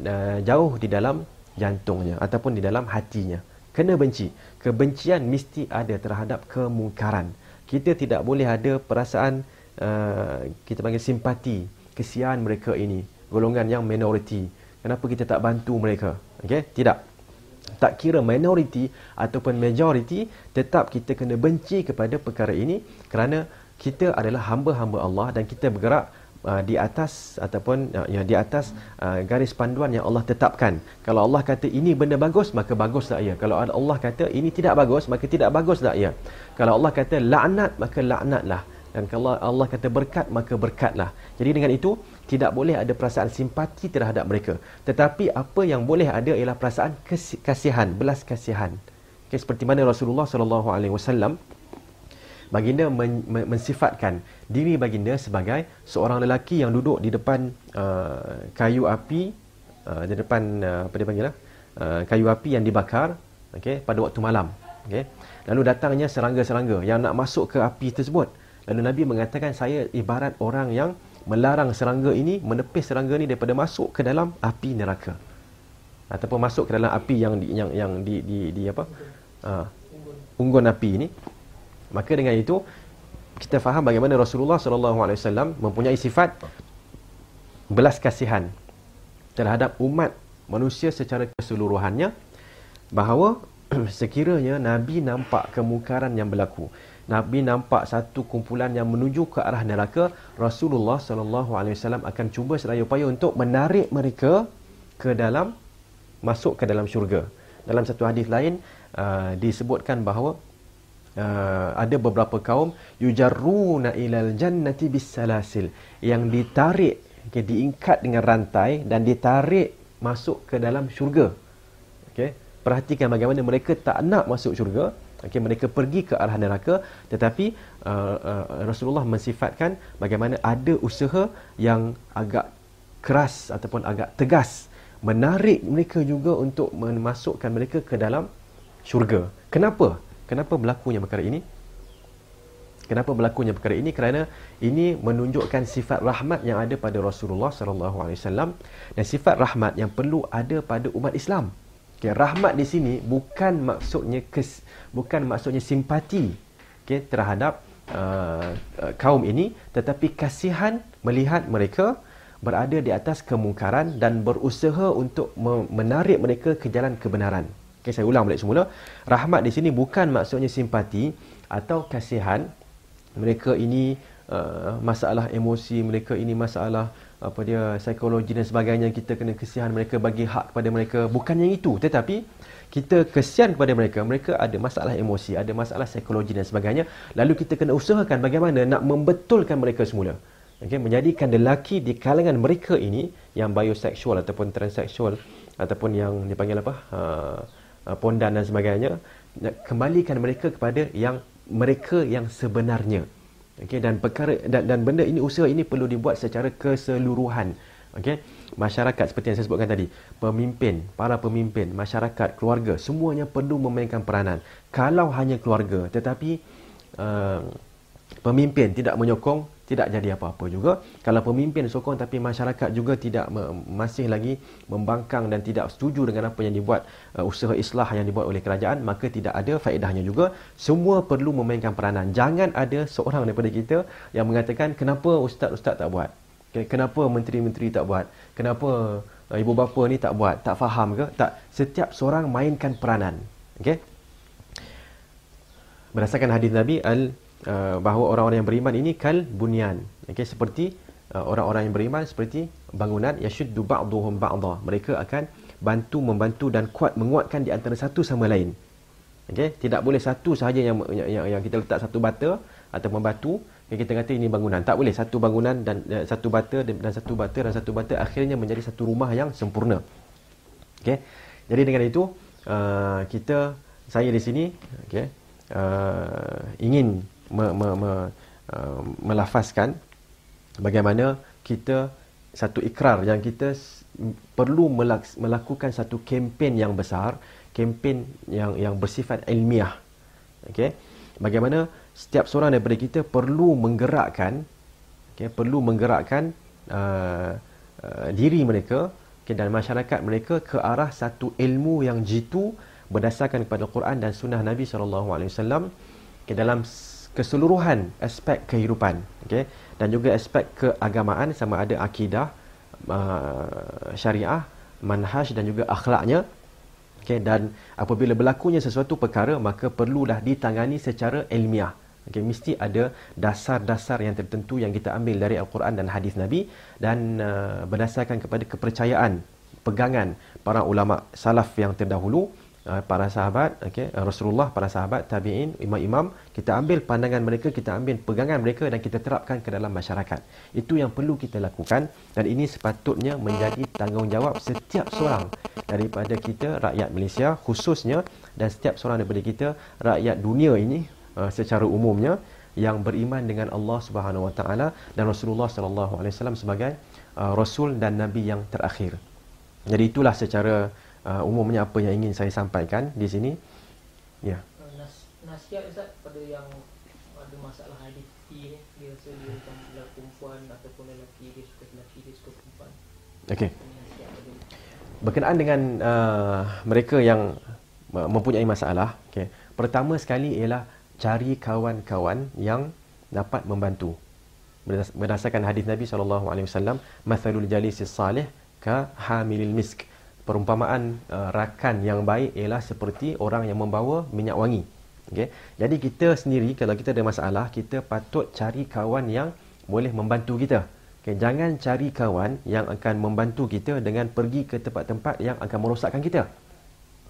S1: uh, jauh di dalam jantungnya ataupun di dalam hatinya. Kena benci. Kebencian mesti ada terhadap kemungkaran. Kita tidak boleh ada perasaan uh, kita panggil simpati kesian mereka ini golongan yang minoriti. Kenapa kita tak bantu mereka? Okey tidak. Tak kira minoriti ataupun majoriti tetap kita kena benci kepada perkara ini kerana kita adalah hamba-hamba Allah dan kita bergerak uh, di atas ataupun uh, ya di atas uh, garis panduan yang Allah tetapkan. Kalau Allah kata ini benda bagus maka baguslah ia. Kalau Allah kata ini tidak bagus maka tidak baguslah ia. Kalau Allah kata laknat maka laknatlah. Dan kalau Allah kata berkat maka berkatlah. Jadi dengan itu tidak boleh ada perasaan simpati terhadap mereka. Tetapi apa yang boleh ada ialah perasaan kasihan, belas kasihan. Okay, seperti mana Rasulullah sallallahu alaihi wasallam baginda men, men, mensifatkan diri baginda sebagai seorang lelaki yang duduk di depan uh, kayu api uh, di depan uh, apa dia panggil lah uh, kayu api yang dibakar okey pada waktu malam okey lalu datangnya serangga-serangga yang nak masuk ke api tersebut. Lalu nabi mengatakan saya ibarat orang yang melarang serangga ini menepis serangga ini daripada masuk ke dalam api neraka. Ataupun masuk ke dalam api yang di, yang yang di di, di apa? Uh, unggun api ini Maka dengan itu kita faham bagaimana Rasulullah sallallahu alaihi wasallam mempunyai sifat belas kasihan terhadap umat manusia secara keseluruhannya bahawa sekiranya nabi nampak kemungkaran yang berlaku nabi nampak satu kumpulan yang menuju ke arah neraka Rasulullah sallallahu alaihi wasallam akan cuba sedaya upaya untuk menarik mereka ke dalam masuk ke dalam syurga. Dalam satu hadis lain uh, disebutkan bahawa uh, ada beberapa kaum yujarruna ilal jannati bisalasil yang ditarik okay, diingkat dengan rantai dan ditarik masuk ke dalam syurga. Okey perhatikan bagaimana mereka tak nak masuk syurga. Okey mereka pergi ke arah neraka tetapi uh, uh, Rasulullah mensifatkan bagaimana ada usaha yang agak keras ataupun agak tegas menarik mereka juga untuk memasukkan mereka ke dalam syurga. Kenapa Kenapa berlakunya perkara ini? Kenapa berlakunya perkara ini? Kerana ini menunjukkan sifat rahmat yang ada pada Rasulullah sallallahu alaihi wasallam dan sifat rahmat yang perlu ada pada umat Islam. Okay, rahmat di sini bukan maksudnya kes, bukan maksudnya simpati okay, terhadap uh, kaum ini tetapi kasihan melihat mereka berada di atas kemungkaran dan berusaha untuk menarik mereka ke jalan kebenaran. Okay, saya ulang balik semula. Rahmat di sini bukan maksudnya simpati atau kasihan. Mereka ini uh, masalah emosi, mereka ini masalah apa dia psikologi dan sebagainya kita kena kesian mereka bagi hak kepada mereka bukan yang itu tetapi kita kesian kepada mereka mereka ada masalah emosi ada masalah psikologi dan sebagainya lalu kita kena usahakan bagaimana nak membetulkan mereka semula okay? menjadikan lelaki di kalangan mereka ini yang bioseksual ataupun transseksual ataupun yang dipanggil apa uh, pondan dan sebagainya kembalikan mereka kepada yang mereka yang sebenarnya Okey dan perkara dan, dan benda ini usaha ini perlu dibuat secara keseluruhan. Okey. Masyarakat seperti yang saya sebutkan tadi, pemimpin, para pemimpin, masyarakat, keluarga, semuanya perlu memainkan peranan. Kalau hanya keluarga tetapi uh, pemimpin tidak menyokong tidak jadi apa-apa juga. Kalau pemimpin sokong tapi masyarakat juga tidak masih lagi membangkang dan tidak setuju dengan apa yang dibuat uh, usaha islah yang dibuat oleh kerajaan, maka tidak ada faedahnya juga. Semua perlu memainkan peranan. Jangan ada seorang daripada kita yang mengatakan kenapa ustaz-ustaz tak buat? Kenapa menteri-menteri tak buat? Kenapa uh, ibu bapa ni tak buat? Tak faham ke? Tak. Setiap seorang mainkan peranan. Okey? Berdasarkan hadis Nabi al Uh, bahawa orang-orang yang beriman ini kal bunyan. Okey seperti uh, orang-orang yang beriman seperti bangunan yashuddu ba'dhum ba'dha. Mereka akan bantu membantu dan kuat menguatkan di antara satu sama lain. Okey tidak boleh satu sahaja yang, yang yang kita letak satu bata atau membatu. Okay, kita kata ini bangunan. Tak boleh. Satu bangunan dan uh, satu bata dan satu bata dan satu bata akhirnya menjadi satu rumah yang sempurna. Okey jadi dengan itu uh, kita saya di sini okey uh, ingin me, me, me, uh, melafazkan bagaimana kita satu ikrar yang kita perlu melaks, melakukan satu kempen yang besar, kempen yang yang bersifat ilmiah. Okey. Bagaimana setiap seorang daripada kita perlu menggerakkan okey, perlu menggerakkan uh, uh, diri mereka okay, dan masyarakat mereka ke arah satu ilmu yang jitu berdasarkan kepada Quran dan sunnah Nabi sallallahu alaihi wasallam ke dalam keseluruhan aspek kehidupan okey? Dan juga aspek keagamaan sama ada akidah uh, syariah manhaj dan juga akhlaknya okey? Dan apabila berlakunya sesuatu perkara maka perlulah ditangani secara ilmiah okey? Mesti ada dasar-dasar yang tertentu yang kita ambil dari al-Quran dan hadis Nabi dan uh, berdasarkan kepada kepercayaan pegangan para ulama salaf yang terdahulu Ah, para sahabat okey ah, Rasulullah para sahabat tabi'in imam-imam kita ambil pandangan mereka kita ambil pegangan mereka dan kita terapkan ke dalam masyarakat itu yang perlu kita lakukan dan ini sepatutnya menjadi tanggungjawab setiap seorang daripada kita rakyat Malaysia khususnya dan setiap seorang daripada kita rakyat dunia ini uh, secara umumnya yang beriman dengan Allah Subhanahu Wa Taala dan Rasulullah Sallallahu Alaihi Wasallam sebagai uh, rasul dan nabi yang terakhir. Jadi itulah secara uh, umumnya apa yang ingin saya sampaikan di sini. Ya.
S2: Uh, nas nasihat Ustaz pada yang ada masalah hadis ni dia rasa dia macam perempuan ataupun lelaki dia suka lelaki dia suka perempuan.
S1: Okey. Berkenaan dengan uh, mereka yang mempunyai masalah, okey. Pertama sekali ialah cari kawan-kawan yang dapat membantu. Berdasarkan hadis Nabi sallallahu alaihi wasallam, "Mathalul jalisis salih ka hamilil misk." Perumpamaan uh, rakan yang baik ialah seperti orang yang membawa minyak wangi. Okay. Jadi kita sendiri kalau kita ada masalah, kita patut cari kawan yang boleh membantu kita. Okay. Jangan cari kawan yang akan membantu kita dengan pergi ke tempat-tempat yang akan merosakkan kita.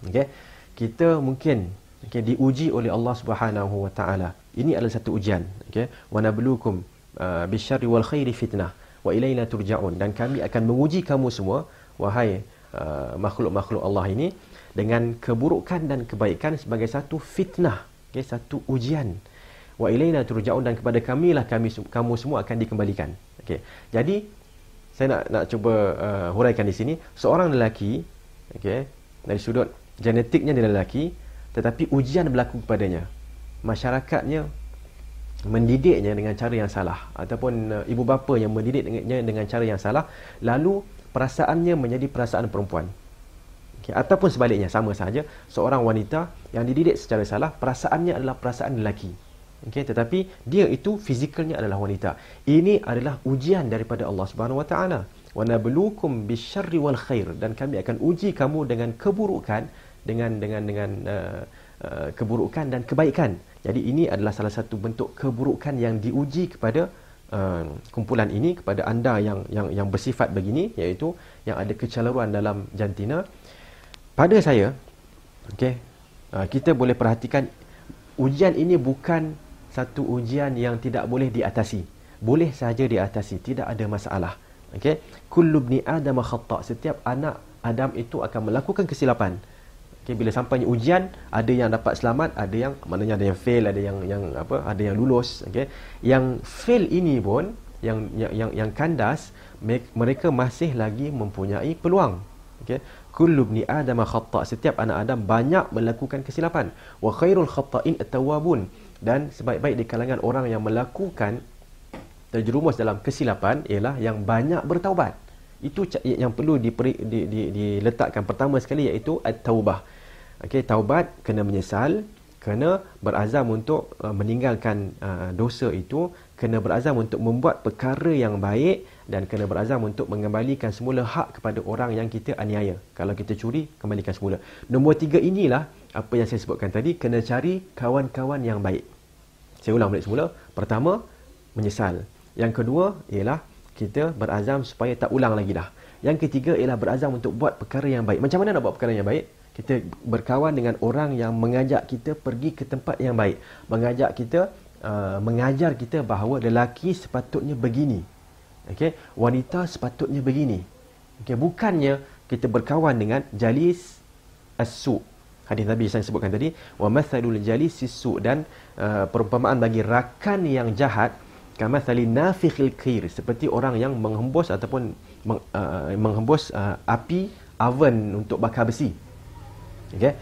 S1: Okay. Kita mungkin okay, diuji oleh Allah Subhanahu Wa Taala. Ini adalah satu ujian. Okay. Wa nabluukum uh, bisyarri wal khairi fitnah wa ilaina turja'un dan kami akan menguji kamu semua wahai Uh, makhluk-makhluk Allah ini dengan keburukan dan kebaikan sebagai satu fitnah, okay, satu ujian. Wa ilaina turja'un dan kepada kamilah kami kamu semua akan dikembalikan. Okey. Jadi saya nak nak cuba uh, huraikan di sini, seorang lelaki okey, dari sudut genetiknya dia lelaki tetapi ujian berlaku kepadanya. Masyarakatnya mendidiknya dengan cara yang salah ataupun uh, ibu bapa yang mendidiknya dengan cara yang salah lalu perasaannya menjadi perasaan perempuan. Okay. Ataupun sebaliknya, sama sahaja. Seorang wanita yang dididik secara salah, perasaannya adalah perasaan lelaki. Okay. Tetapi dia itu fizikalnya adalah wanita. Ini adalah ujian daripada Allah Subhanahu Wa Taala. Bisyarri wal khair dan kami akan uji kamu dengan keburukan dengan dengan dengan uh, uh, keburukan dan kebaikan. Jadi ini adalah salah satu bentuk keburukan yang diuji kepada uh, kumpulan ini kepada anda yang yang yang bersifat begini iaitu yang ada kecelaruan dalam jantina. Pada saya okey uh, kita boleh perhatikan ujian ini bukan satu ujian yang tidak boleh diatasi. Boleh saja diatasi tidak ada masalah. Okey kullu ibni adam khata setiap anak adam itu akan melakukan kesilapan Okay, bila sampainya ujian, ada yang dapat selamat, ada yang maknanya ada yang fail, ada yang yang apa, ada yang lulus, okay. Yang fail ini pun yang yang yang, kandas mereka masih lagi mempunyai peluang. Okay. Kullu ibni Adam khata. Setiap anak Adam banyak melakukan kesilapan. Wa khairul khata'in at-tawwabun. Dan sebaik-baik di kalangan orang yang melakukan terjerumus dalam kesilapan ialah yang banyak bertaubat. Itu yang perlu diletakkan pertama sekali iaitu at-taubah. Okey, taubat kena menyesal, kena berazam untuk uh, meninggalkan uh, dosa itu, kena berazam untuk membuat perkara yang baik dan kena berazam untuk mengembalikan semula hak kepada orang yang kita aniaya. Kalau kita curi, kembalikan semula. Nombor tiga inilah apa yang saya sebutkan tadi, kena cari kawan-kawan yang baik. Saya ulang balik semula. Pertama, menyesal. Yang kedua ialah kita berazam supaya tak ulang lagi dah. Yang ketiga ialah berazam untuk buat perkara yang baik. Macam mana nak buat perkara yang baik? Kita berkawan dengan orang yang mengajak kita pergi ke tempat yang baik. Mengajak kita uh, mengajar kita bahawa lelaki sepatutnya begini. Okey? Wanita sepatutnya begini. Okey? Bukannya kita berkawan dengan jalis as-su. Hadis Nabi saya sebutkan tadi wa mathalul jalis as-su dan uh, perumpamaan bagi rakan yang jahat kama thalin nafikhil khair seperti orang yang menghembus ataupun meng, uh, menghembus uh, api oven untuk bakar besi Okay,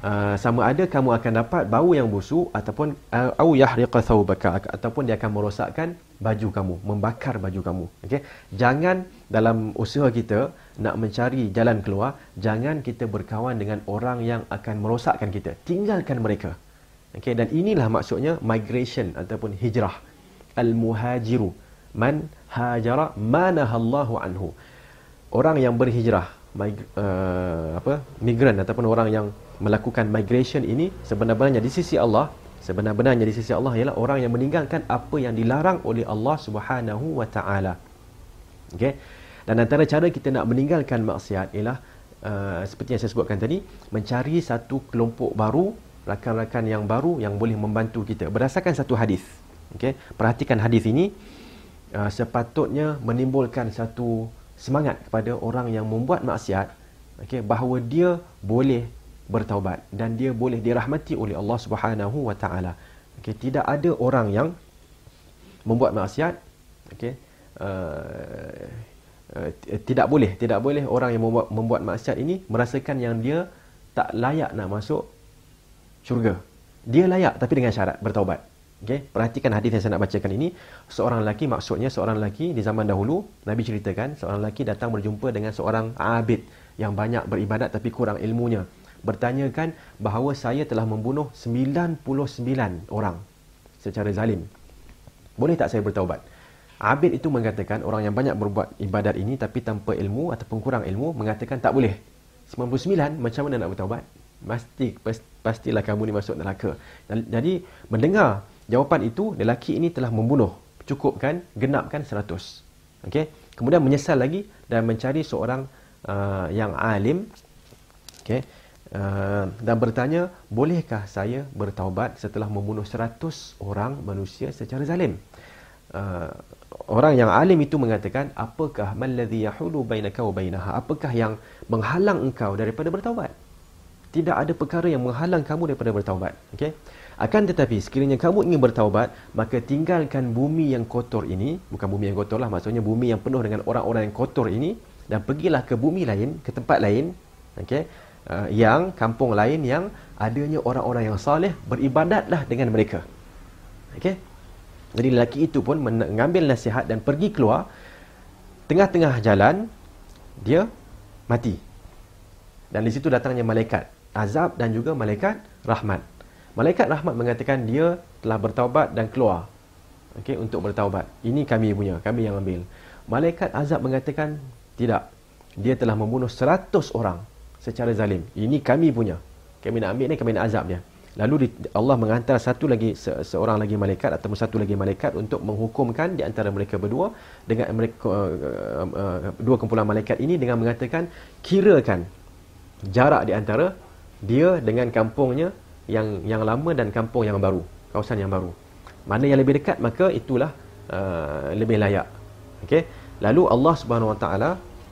S1: Uh, sama ada kamu akan dapat bau yang busuk ataupun uh, au yahriqa thawbaka ataupun dia akan merosakkan baju kamu, membakar baju kamu. Okay, Jangan dalam usaha kita nak mencari jalan keluar, jangan kita berkawan dengan orang yang akan merosakkan kita. Tinggalkan mereka. Okay, dan inilah maksudnya migration ataupun hijrah. Al-muhajiru man hajara manahallahu anhu. Orang yang berhijrah mig, uh, apa migran ataupun orang yang melakukan migration ini sebenarnya di sisi Allah sebenarnya di sisi Allah ialah orang yang meninggalkan apa yang dilarang oleh Allah Subhanahu wa taala. Okey. Dan antara cara kita nak meninggalkan maksiat ialah uh, seperti yang saya sebutkan tadi mencari satu kelompok baru rakan-rakan yang baru yang boleh membantu kita berdasarkan satu hadis. Okey. Perhatikan hadis ini uh, sepatutnya menimbulkan satu semangat kepada orang yang membuat maksiat okey bahawa dia boleh bertaubat dan dia boleh dirahmati oleh Allah Subhanahu wa taala. Okey tidak ada orang yang membuat maksiat okey uh, tidak boleh tidak boleh orang yang membuat membuat maksiat ini merasakan yang dia tak layak nak masuk syurga. Dia layak tapi dengan syarat bertaubat Okay, perhatikan hadis yang saya nak bacakan ini. Seorang lelaki, maksudnya seorang lelaki di zaman dahulu, Nabi ceritakan, seorang lelaki datang berjumpa dengan seorang abid yang banyak beribadat tapi kurang ilmunya. Bertanyakan bahawa saya telah membunuh 99 orang secara zalim. Boleh tak saya bertaubat? Abid itu mengatakan orang yang banyak berbuat ibadat ini tapi tanpa ilmu ataupun kurang ilmu mengatakan tak boleh. 99 macam mana nak bertaubat? Pasti pastilah kamu ni masuk neraka. Jadi mendengar Jawapan itu lelaki ini telah membunuh. Cukup kan? Genapkan 100. Okey. Kemudian menyesal lagi dan mencari seorang uh, yang alim. Okey. Uh, dan bertanya, bolehkah saya bertaubat setelah membunuh 100 orang manusia secara zalim? Uh, orang yang alim itu mengatakan, apakah malladhi yahulu bainaka wa bainaha? Apakah yang menghalang engkau daripada bertaubat? Tidak ada perkara yang menghalang kamu daripada bertaubat. Okey. Akan tetapi sekiranya kamu ingin bertaubat, maka tinggalkan bumi yang kotor ini, bukan bumi yang kotor lah, maksudnya bumi yang penuh dengan orang-orang yang kotor ini dan pergilah ke bumi lain, ke tempat lain, okey, uh, yang kampung lain yang adanya orang-orang yang saleh, beribadatlah dengan mereka. Okey. Jadi lelaki itu pun mengambil nasihat dan pergi keluar tengah-tengah jalan dia mati. Dan di situ datangnya malaikat azab dan juga malaikat rahmat. Malaikat rahmat mengatakan dia telah bertaubat dan keluar. Okey untuk bertaubat. Ini kami punya, kami yang ambil. Malaikat azab mengatakan tidak. Dia telah membunuh 100 orang secara zalim. Ini kami punya. Kami nak ambil ni, kami nak azab dia. lalu Allah menghantar satu lagi se, seorang lagi malaikat atau satu lagi malaikat untuk menghukumkan di antara mereka berdua dengan mereka uh, uh, uh, dua kumpulan malaikat ini dengan mengatakan kirakan jarak di antara dia dengan kampungnya yang yang lama dan kampung yang baru kawasan yang baru. Mana yang lebih dekat maka itulah uh, lebih layak. Okey lalu Allah Subhanahu Wa Taala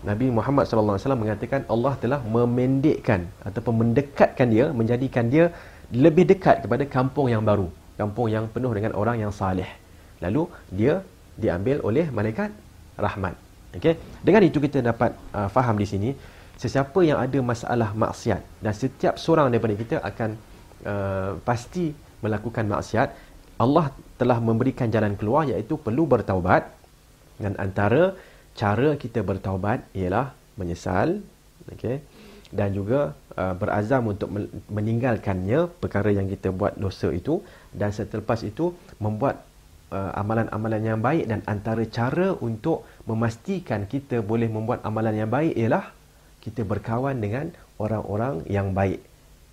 S1: Nabi Muhammad sallallahu alaihi wasallam mengatakan Allah telah memendekkan ataupun mendekatkan dia menjadikan dia lebih dekat kepada kampung yang baru kampung yang penuh dengan orang yang saleh lalu dia diambil oleh malaikat rahmat. Okey dengan itu kita dapat uh, faham di sini sesiapa yang ada masalah maksiat dan setiap seorang daripada kita akan uh, pasti melakukan maksiat Allah telah memberikan jalan keluar iaitu perlu bertaubat. Dan antara cara kita bertaubat ialah menyesal okey dan juga uh, berazam untuk meninggalkannya perkara yang kita buat dosa itu. Dan selepas itu membuat uh, amalan-amalan yang baik dan antara cara untuk memastikan kita boleh membuat amalan yang baik ialah kita berkawan dengan orang-orang yang baik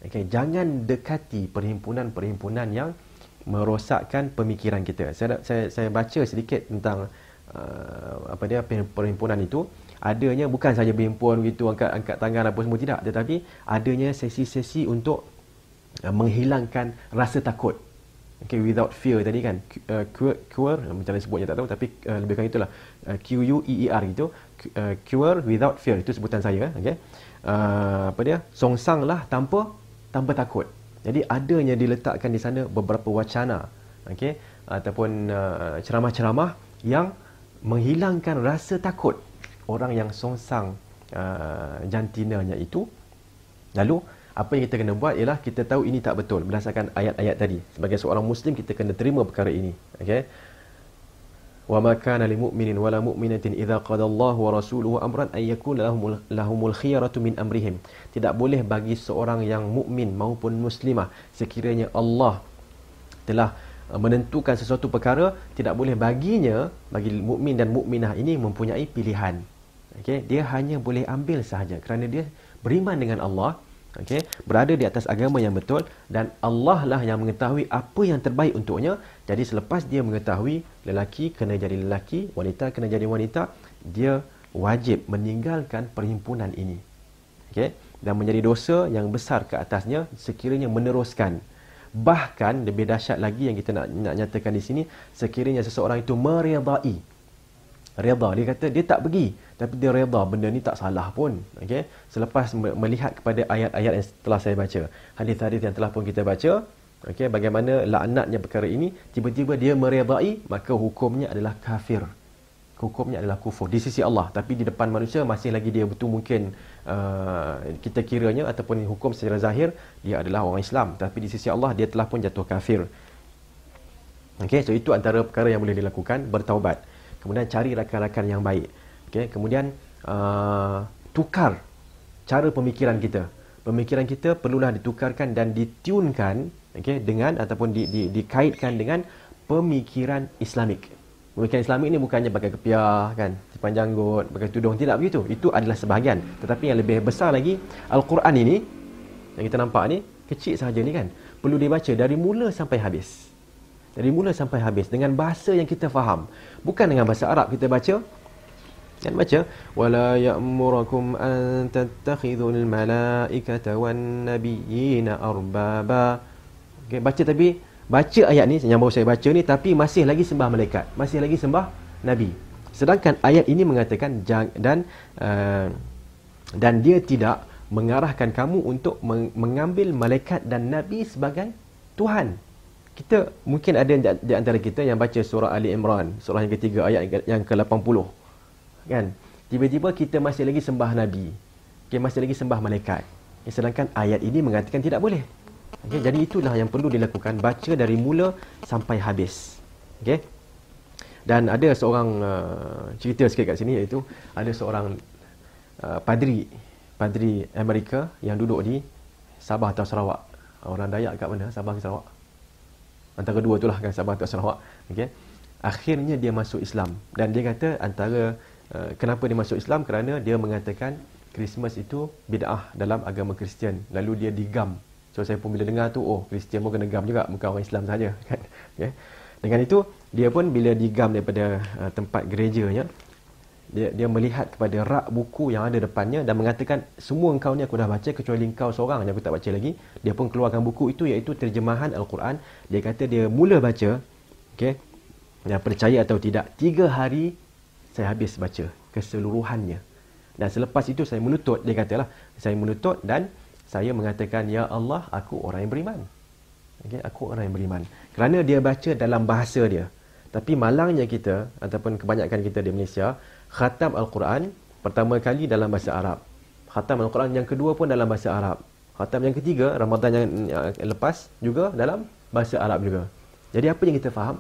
S1: okey jangan dekati perhimpunan-perhimpunan yang merosakkan pemikiran kita. Saya saya saya baca sedikit tentang uh, apa dia perhimpunan itu. Adanya bukan saja berhimpun begitu angkat angkat tangan apa semua tidak. Tetapi adanya sesi-sesi untuk uh, menghilangkan rasa takut. Okay without fear tadi kan. Uh, cure, cure macam mana sebutnya tak tahu tapi uh, lebih kurang itulah. Uh, Q U E E R gitu. Uh, cure without fear itu sebutan saya okey. Uh, apa dia? Songsanglah tanpa tanpa takut. Jadi adanya diletakkan di sana beberapa wacana okey ataupun uh, ceramah-ceramah yang menghilangkan rasa takut orang yang songsang uh, jantinanya itu. Lalu apa yang kita kena buat ialah kita tahu ini tak betul berdasarkan ayat-ayat tadi. Sebagai seorang muslim kita kena terima perkara ini okey lil mu'minin wala mu'minatin idza qada Allahu wa rasuluhu amran ay yakun lahumul lahumul khiyaratu min amrihim. Tidak boleh bagi seorang yang mukmin maupun muslimah sekiranya Allah telah Uh, menentukan sesuatu perkara tidak boleh baginya bagi mukmin dan mukminah ini mempunyai pilihan. Okey dia hanya boleh ambil sahaja kerana dia beriman dengan Allah okey? Berada di atas agama yang betul dan Allah lah yang mengetahui apa yang terbaik untuknya. Jadi selepas dia mengetahui lelaki kena jadi lelaki wanita kena jadi wanita dia wajib meninggalkan perhimpunan ini. Okey? Dan menjadi dosa yang besar ke atasnya sekiranya meneruskan. Bahkan lebih dahsyat lagi yang kita nak, nak nyatakan di sini sekiranya seseorang itu meredai. Reda dia kata dia tak pergi tapi dia reda benda ni tak salah pun. Okey. Selepas melihat kepada ayat-ayat yang telah saya baca, hadis-hadis yang telah pun kita baca, okey? Bagaimana laknatnya perkara ini tiba-tiba dia meredai maka hukumnya adalah kafir. Hukumnya adalah kufur. Di sisi Allah. Tapi di depan manusia masih lagi dia betul mungkin uh, kita kiranya ataupun hukum secara zahir dia adalah orang Islam. Tapi di sisi Allah dia telah pun jatuh kafir. Okey? So itu antara perkara yang boleh dilakukan bertaubat. Kemudian cari rakan-rakan yang baik okey kemudian uh, tukar cara pemikiran kita pemikiran kita perlulah ditukarkan dan ditiunkan okey dengan ataupun di, di, dikaitkan dengan pemikiran Islamik Pemikiran Islamik ini bukannya pakai kepiah kan, sepanjang janggut, pakai tudung tidak begitu. Itu adalah sebahagian. Tetapi yang lebih besar lagi Al-Quran ini yang kita nampak ni kecil sahaja ni kan, perlu dibaca dari mula sampai habis. Dari mula sampai habis dengan bahasa yang kita faham. Bukan dengan bahasa Arab kita baca. Kan baca wala ya'murukum an tattakhidhul malaikata wan nabiyina arbaba. Okay, baca tapi baca ayat ni yang baru saya baca ni tapi masih lagi sembah malaikat masih lagi sembah nabi sedangkan ayat ini mengatakan dan uh, dan dia tidak mengarahkan kamu untuk mengambil malaikat dan nabi sebagai tuhan kita mungkin ada di antara kita yang baca surah ali imran surah yang ketiga ayat yang ke-80 kan tiba-tiba kita masih lagi sembah nabi okay, masih lagi sembah malaikat sedangkan ayat ini mengatakan tidak boleh Okay, jadi itulah yang perlu dilakukan baca dari mula sampai habis. Okay. Dan ada seorang uh, cerita sikit kat sini iaitu ada seorang uh, padri padri Amerika yang duduk di Sabah atau Sarawak. Orang Dayak kat mana? Sabah ke Sarawak? Antara dua itulah kan Sabah atau Sarawak. Okay. Akhirnya dia masuk Islam dan dia kata antara uh, kenapa dia masuk Islam kerana dia mengatakan Christmas itu bid'ah dalam agama Kristian. Lalu dia digam So saya pun bila dengar tu, oh Kristian pun kena gam juga, bukan orang Islam saja kan. Okay. Dengan itu, dia pun bila digam daripada uh, tempat gerejanya, dia, dia melihat kepada rak buku yang ada depannya dan mengatakan, semua engkau ni aku dah baca kecuali engkau seorang yang aku tak baca lagi. Dia pun keluarkan buku itu iaitu terjemahan Al-Quran. Dia kata dia mula baca, okay, yang percaya atau tidak, tiga hari saya habis baca keseluruhannya. Dan selepas itu saya menuntut, dia katalah, saya menuntut dan saya mengatakan ya Allah aku orang yang beriman okey aku orang yang beriman. Kerana dia baca dalam bahasa dia. Tapi malangnya kita ataupun kebanyakan kita di Malaysia khatam al-Quran pertama kali dalam bahasa Arab. Khatam al-Quran yang kedua pun dalam bahasa Arab. Khatam yang ketiga Ramadan yang lepas juga dalam bahasa Arab juga. Jadi apa yang kita faham?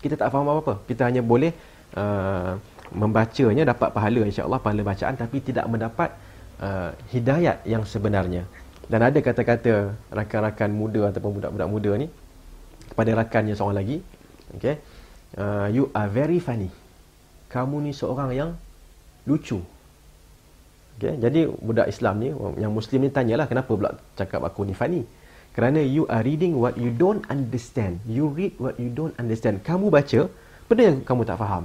S1: Kita tak faham apa-apa. Kita hanya boleh uh, membacanya dapat pahala insya-Allah pahala bacaan tapi tidak mendapat uh, hidayat yang sebenarnya. Dan ada kata-kata rakan-rakan muda ataupun budak-budak muda ni kepada rakannya seorang lagi, okay, uh, you are very funny. Kamu ni seorang yang lucu. Okay, jadi budak Islam ni, yang Muslim ni tanyalah kenapa pula cakap aku ni funny. Kerana you are reading what you don't understand. You read what you don't understand. Kamu baca benda yang kamu tak faham.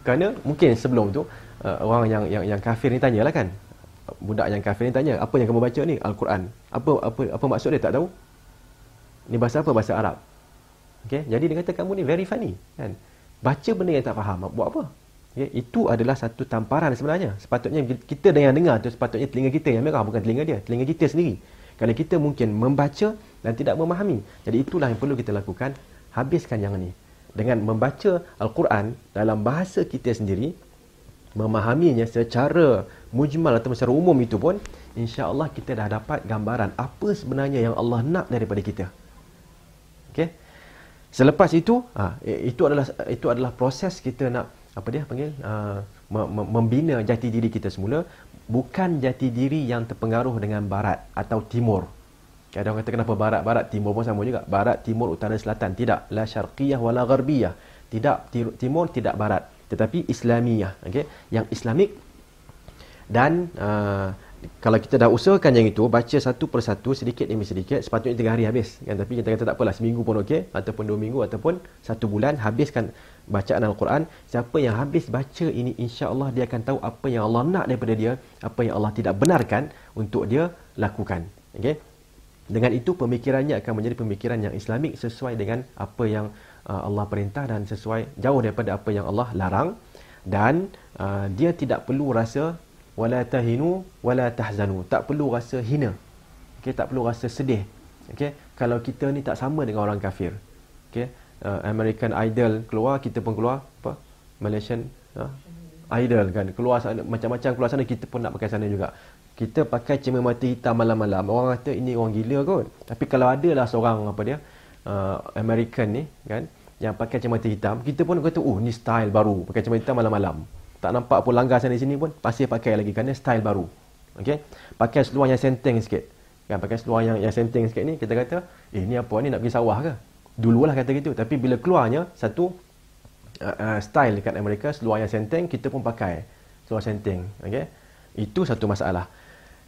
S1: Kerana mungkin sebelum tu uh, orang yang yang yang kafir ni tanyalah kan, budak yang kafir ni tanya, apa yang kamu baca ni? Al-Quran. Apa apa apa maksud dia tak tahu? Ni bahasa apa? Bahasa Arab. Okay? Jadi dia kata kamu ni very funny. Kan? Baca benda yang tak faham, buat apa? Okay? Itu adalah satu tamparan sebenarnya. Sepatutnya kita yang dengar tu sepatutnya telinga kita yang merah, bukan telinga dia. Telinga kita sendiri. Kerana kita mungkin membaca dan tidak memahami. Jadi itulah yang perlu kita lakukan. Habiskan yang ni. Dengan membaca Al-Quran dalam bahasa kita sendiri, memahaminya secara mujmal atau secara umum itu pun insya-Allah kita dah dapat gambaran apa sebenarnya yang Allah nak daripada kita. Okey. Selepas itu, ha, itu adalah itu adalah proses kita nak apa dia panggil uh, membina jati diri kita semula bukan jati diri yang terpengaruh dengan barat atau timur. Ada orang kata kenapa barat barat timur pun sama juga. Barat timur utara selatan. Tidak. La syarqiyah wala gharbiyah. Tidak timur tidak barat. Tetapi islamiyah. Okey? Yang islamik. Dan uh, kalau kita dah usahakan yang itu baca satu persatu sedikit demi sedikit sepatutnya tiga hari habis. Kan? Tapi kita kata tak apalah seminggu pun okey ataupun dua minggu ataupun satu bulan habiskan bacaan al-Quran. Siapa yang habis baca ini insya-Allah dia akan tahu apa yang Allah nak daripada dia apa yang Allah tidak benarkan untuk dia lakukan. Okey dengan itu pemikirannya akan menjadi pemikiran yang islamik sesuai dengan apa yang uh, Allah perintah dan sesuai jauh daripada apa yang Allah larang. Dan uh, dia tidak perlu rasa wala tahinu wala tahzanu. Tak perlu rasa hina. Okey tak perlu rasa sedih. Okey kalau kita ni tak sama dengan orang kafir. Okey uh, American Idol keluar kita pun keluar apa? Malaysian uh, Idol kan keluar sana macam-macam keluar sana kita pun nak pakai sana juga kita pakai cermin mata hitam malam-malam. Orang kata ini orang gila kot. Tapi kalau ada lah seorang apa dia uh, American ni kan yang pakai cermin mata hitam kita pun kata oh ni style baru. Pakai cermin hitam malam-malam. Tak nampak pun langgar sana sini pun pasti pakai lagi kerana style baru. Okey? Pakai seluar yang senteng sikit. Kan pakai seluar yang yang senteng sikit ni kita kata eh ni apa ni nak pergi sawah ke? Dululah kata gitu. Tapi bila keluarnya satu uh, uh, style dekat Amerika seluar yang senteng kita pun pakai seluar senteng. Okey? Itu satu masalah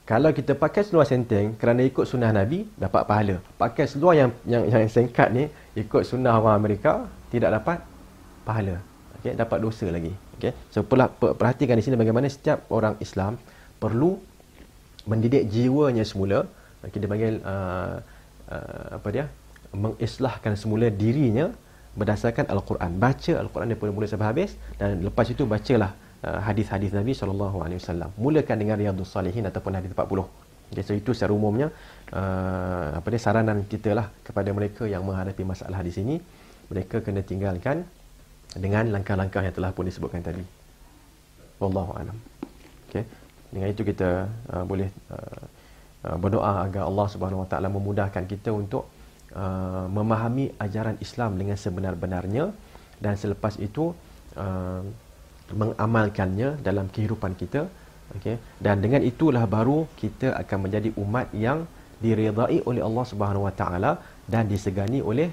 S1: kalau kita pakai seluar senteng kerana ikut sunnah Nabi dapat pahala. Pakai seluar yang yang yang singkat ni ikut sunnah orang Amerika tidak dapat pahala. Okey dapat dosa lagi. Okey so perhatikan di sini bagaimana setiap orang Islam perlu mendidik jiwanya semula. Okey dia panggil uh, uh, apa dia? Mengislahkan semula dirinya berdasarkan al-Quran. Baca al-Quran daripada mula sampai habis dan lepas itu bacalah hadis-hadis Nabi sallallahu alaihi wasallam mulakan dengan riyadhus salihin ataupun hadis 40 okay, so itu secara umumnya uh, apa dia saranan kita lah kepada mereka yang menghadapi masalah di sini mereka kena tinggalkan dengan langkah-langkah yang telah pun disebutkan tadi. Wallahu alam. Okey. Dengan itu kita uh, boleh uh, uh, berdoa agar Allah Subhanahu Wa Taala memudahkan kita untuk uh, memahami ajaran Islam dengan sebenar-benarnya dan selepas itu uh, mengamalkannya dalam kehidupan kita okey? Dan dengan itulah baru kita akan menjadi umat yang diridai oleh Allah Subhanahu wa taala dan disegani oleh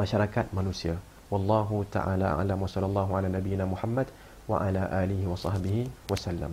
S1: masyarakat manusia. Wallahu taala alam wa sallallahu ala nabiyyina muhammad wa ala alihi wa sahbihi wasallam